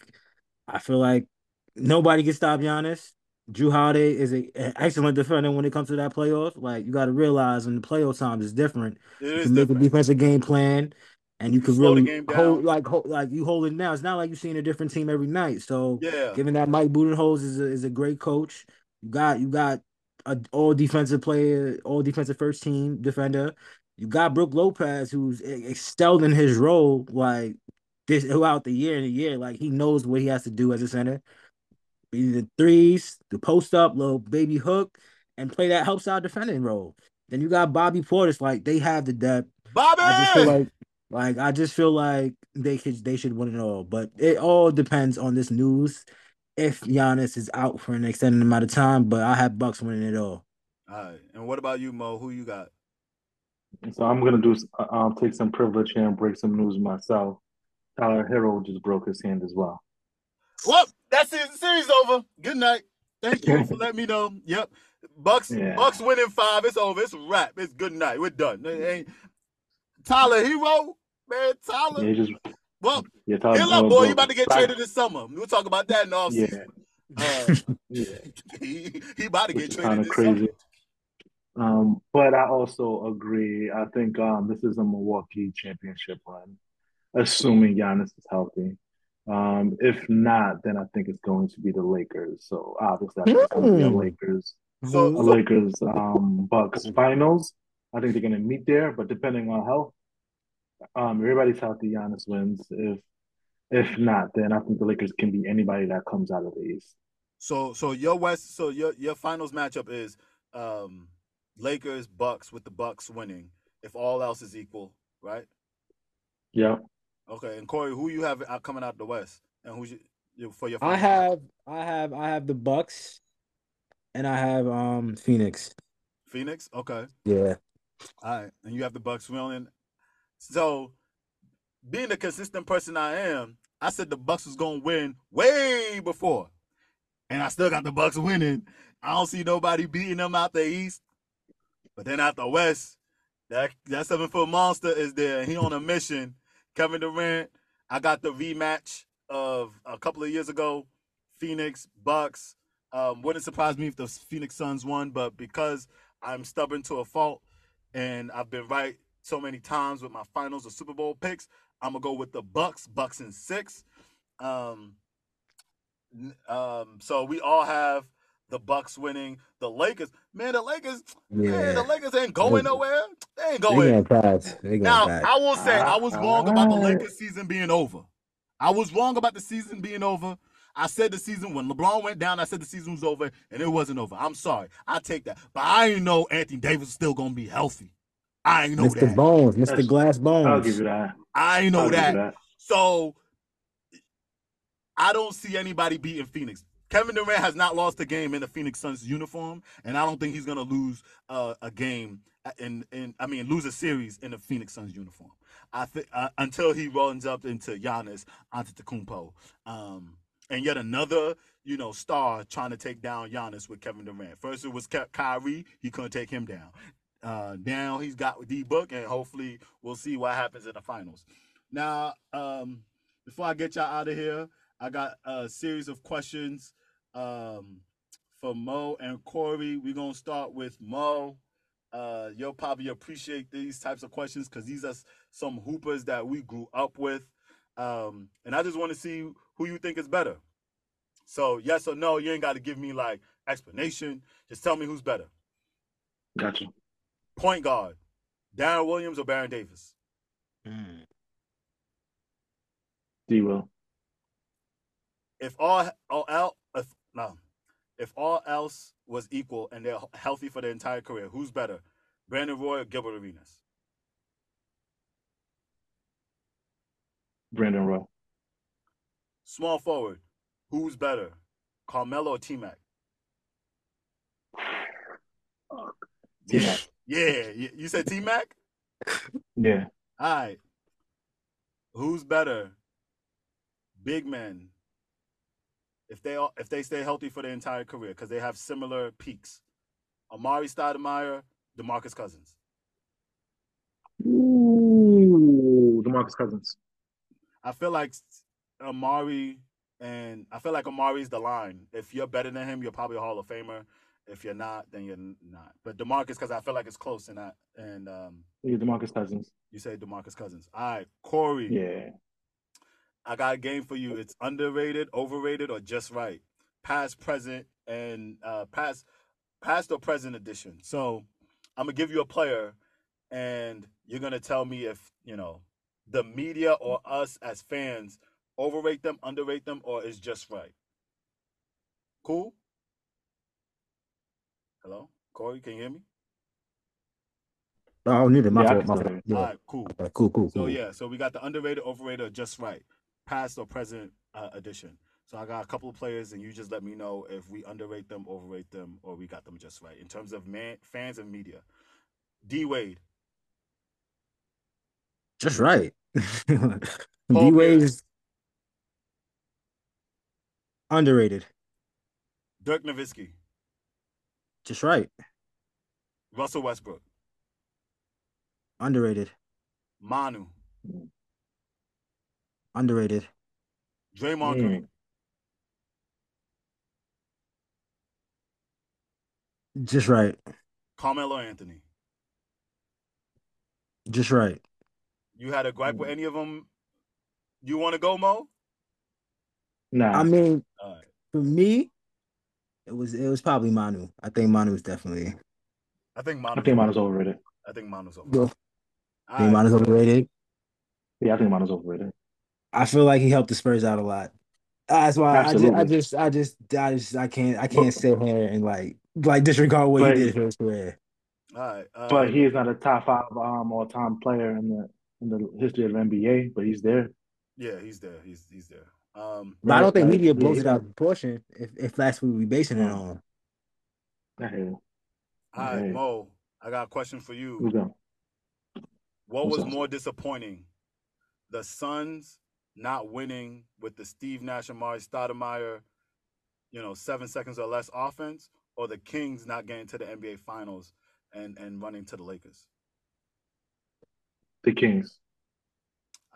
I feel like nobody can stop Giannis. Jrue Holiday is a, an excellent defender when it comes to that playoff. Like you got to realize when the playoff times is different. It You is can make a defensive game plan, and you You can really hold like hold, like you hold it now. It's not like you're seeing a different team every night. So Yeah. given that Mike Budenholzer is a, is a great coach, you got you got a all defensive player, all defensive first team defender. You got Brook Lopez, who's excelled in his role like this throughout the year and the year. Like he knows what he has to do as a center. Be the threes, the post up, little baby hook, and play that helps out defending role. Then you got Bobby Portis, like they have the depth. Bobby. I just feel like like I just feel like they could they should win it all. But it all depends on this news. If Giannis is out for an extended amount of time, but I have Bucks winning it all. All right. And what about you, Mo? Who you got? So I'm gonna do uh, um take some privilege here and break some news myself. Tyler Herro just broke his hand as well. Well, that's it. The series over. Good night. Thank you for letting me know. Yep. Bucks Yeah. Bucks winning five. It's over. It's a wrap. It's good night. We're done. It Tyler Herro, man. Tyler. Yeah, just Well, yeah, Tyler heal up, boy. You about to get traded this summer. We'll talk about that in the Yeah. Uh, yeah. he, he about to which get traded kind of crazy. summer. Um, but I also agree. I think um, this is a Milwaukee championship run, assuming Giannis is healthy. Um, if not, then I think it's going to be the Lakers. So obviously, I think it's going to be a Hmm. Lakers, So- a Lakers, um, Bucks finals. I think they're going to meet there, but depending on health, um, everybody's healthy. Giannis wins. If if not, then I think the Lakers can be anybody that comes out of the East. So so your West so your your finals matchup is um Lakers Bucks with the Bucks winning if all else is equal, right? Yeah. Okay, and Corey, who you have coming out the West, and who's you, you for your? I finals? have I have I have the Bucks and I have um Phoenix. Phoenix. Okay, Yeah. all right, and you have the Bucks winning. So, being the consistent person I am, I said the Bucks was gonna win way before, and I still got the Bucks winning. I don't see nobody beating them out the East, but then out the West, that that seven foot monster is there. and He on a mission. Kevin Durant. I got the rematch of a couple of years ago, Phoenix Bucks. Um, wouldn't surprise me if the Phoenix Suns won, but because I'm stubborn to a fault, and I've been right so many times with my finals or Super Bowl picks, I'm gonna go with the Bucks. Bucks in six. Um, um, so we all have the Bucks winning. The Lakers, man, the Lakers, man, the Lakers ain't going nowhere. They ain't going. gonna pass. They Now, pass. I will say I was wrong about the. Lakers season being over. I was wrong about the season being over. I said the season when LeBron went down, I said the season was over, and it wasn't over. I'm sorry. I take that. But I ain't know Anthony Davis is still gonna be healthy. I ain't know Mr. that. Bones, Mr. That's- Glass Bones. I'll give you that. I ain't know I'll give you that. that. So I don't see anybody beating Phoenix. Kevin Durant has not lost a game in the Phoenix Suns uniform, and I don't think he's gonna lose uh, a game in in I mean lose a series in the Phoenix Suns uniform. I think uh, until he runs up into Giannis Antetokounmpo, um, and yet another you know star trying to take down Giannis with Kevin Durant. First it was Ky- Kyrie, he couldn't take him down. Uh, now he's got D Book, and hopefully we'll see what happens in the finals. Now, um, before I get y'all out of here, I got a series of questions Um, for Mo and Corey, we're gonna start with Mo. Uh, you'll probably appreciate these types of questions because these are some hoopers that we grew up with. Um, and I just want to see who you think is better. So yes or no, you ain't got to give me like explanation. Just tell me who's better. Gotcha. Point guard, Deron Williams or Baron Davis? Mm. D will. If all all el, if no, if all else was equal and they're healthy for their entire career, who's better, Brandon Roy or Gilbert Arenas? Brandon Roy. Small forward, who's better, Carmelo or T Mac? T-Mac. Yeah, you you said T Mac. Yeah. All right. Who's better? Big men. If they all, if they stay healthy for their entire career, because they have similar peaks. Amar'e Stoudemire, DeMarcus Cousins. Ooh, DeMarcus Cousins. I feel like Amar'e and I feel like Amar'e's the line. If you're better than him, you're probably a Hall of Famer. If you're not, then you're not. But DeMarcus, because I feel like it's close and that and um Yeah, DeMarcus Cousins. you say DeMarcus Cousins. All right, Corey. Yeah. I got a game for you. It's underrated, overrated, or just right. Past, present, and uh, past, past or present edition. So I'm gonna give you a player, and you're gonna tell me if you know the media or us as fans overrate them, underrate them, or is just right. Cool. Hello, Corey. Can you hear me? Oh, neither. My Yeah, I fault. can My still fault. Yeah. All right, cool. Okay, cool, cool, So cool. yeah, so we got the underrated, overrated, or just right, past or present uh, edition. So I got a couple of players, and you just let me know if we underrate them, overrate them, or we got them just right in terms of man, fans and media. D Wade, Just right. Paul D Wade's underrated. Dirk Nowitzki, Just right. Russell Westbrook, Underrated. Manu, Underrated. Draymond Mm. Green, Just right. Carmelo Anthony. Just right. You had a gripe with any of them? You want to go, Mo? Nah. I mean, All right. for me, it was it was probably Manu. I think Manu is definitely. I think Manu. I think Manu's overrated. I think Manu's over. I think right. Manu's overrated. Yeah, I think Manu's overrated. I feel like he helped the Spurs out a lot. That's why I just, I just, I just, I just, I can't, I can't sit here and like, like disregard what But- he did for his career. All right. Uh, But he is not a top five um all time player in the in the history of the NBA, but he's there. yeah, he's there. He's he's there. Um, But I don't think media right. blows it out of proportion if, if that's what we basing it on. I hear you. all right, Right. Mo. I got a question for you. What What's was up? more disappointing? The Suns not winning with the Steve Nash and Mari Stoudemire, you know, seven seconds or less offense, or the Kings not getting to the NBA Finals and and running to the Lakers. The Kings.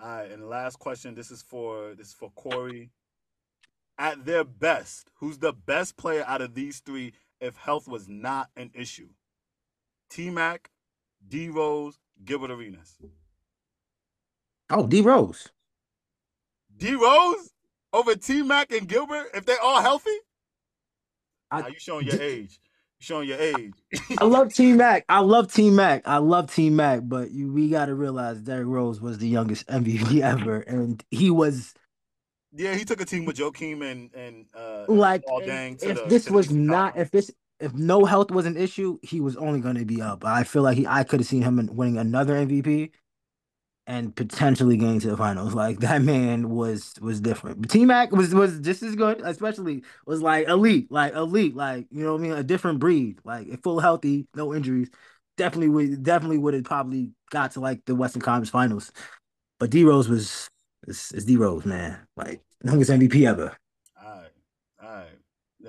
All right, and last question. This is for this is for Corey. At their best, who's the best player out of these three if health was not an issue? T Mac, D Rose, Gilbert Arenas. Oh, D Rose. D Rose over T Mac and Gilbert if they're all healthy? I- Nah, you showing your age. You showing your age. I love T Mac. I love T Mac. I love T Mac, but you we got to realize Derrick Rose was the youngest MVP ever, and he was yeah, he took a team with Joakim and and uh like all dang if the, this was not Conference. if this if no health was an issue, he was only going to be up. I feel like he I could have seen him winning another MVP and potentially getting to the finals. Like that man was was different. T Mac was was just as good, especially was like elite, like elite, like you know what I mean, a different breed. Like full healthy, no injuries, definitely would definitely would have probably got to like the Western Conference Finals. But D Rose was is, D Rose, man. Like youngest MVP ever. All right, all right.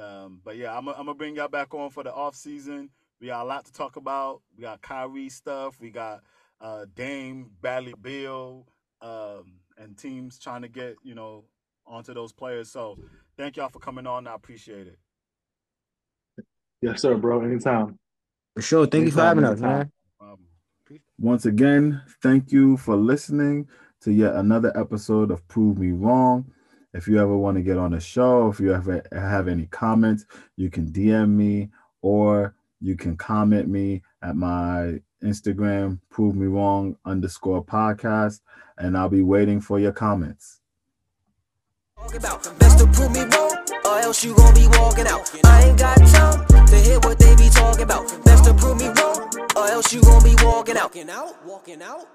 Um, but yeah, I'm gonna bring y'all back on for the off season. We got a lot to talk about. We got Kyrie stuff. We got uh, Dame, Bradley Beal, um, and teams trying to get you know onto those players. So thank y'all for coming on. I appreciate it. Yes, sir, bro. Anytime. For sure. Thank you for having us, man. Um, once again, thank you for listening to yet another episode of Prove Me Wrong. If you ever want to get on the show, if you ever have any comments, you can DM me or you can comment me at my Instagram, prove me wrong underscore podcast, and I'll be waiting for your comments. Best to prove me wrong, or else you be walking out. I ain't got time to hear what they be talking about. Best to prove me wrong, or else you be walking out. Walking out, walking out.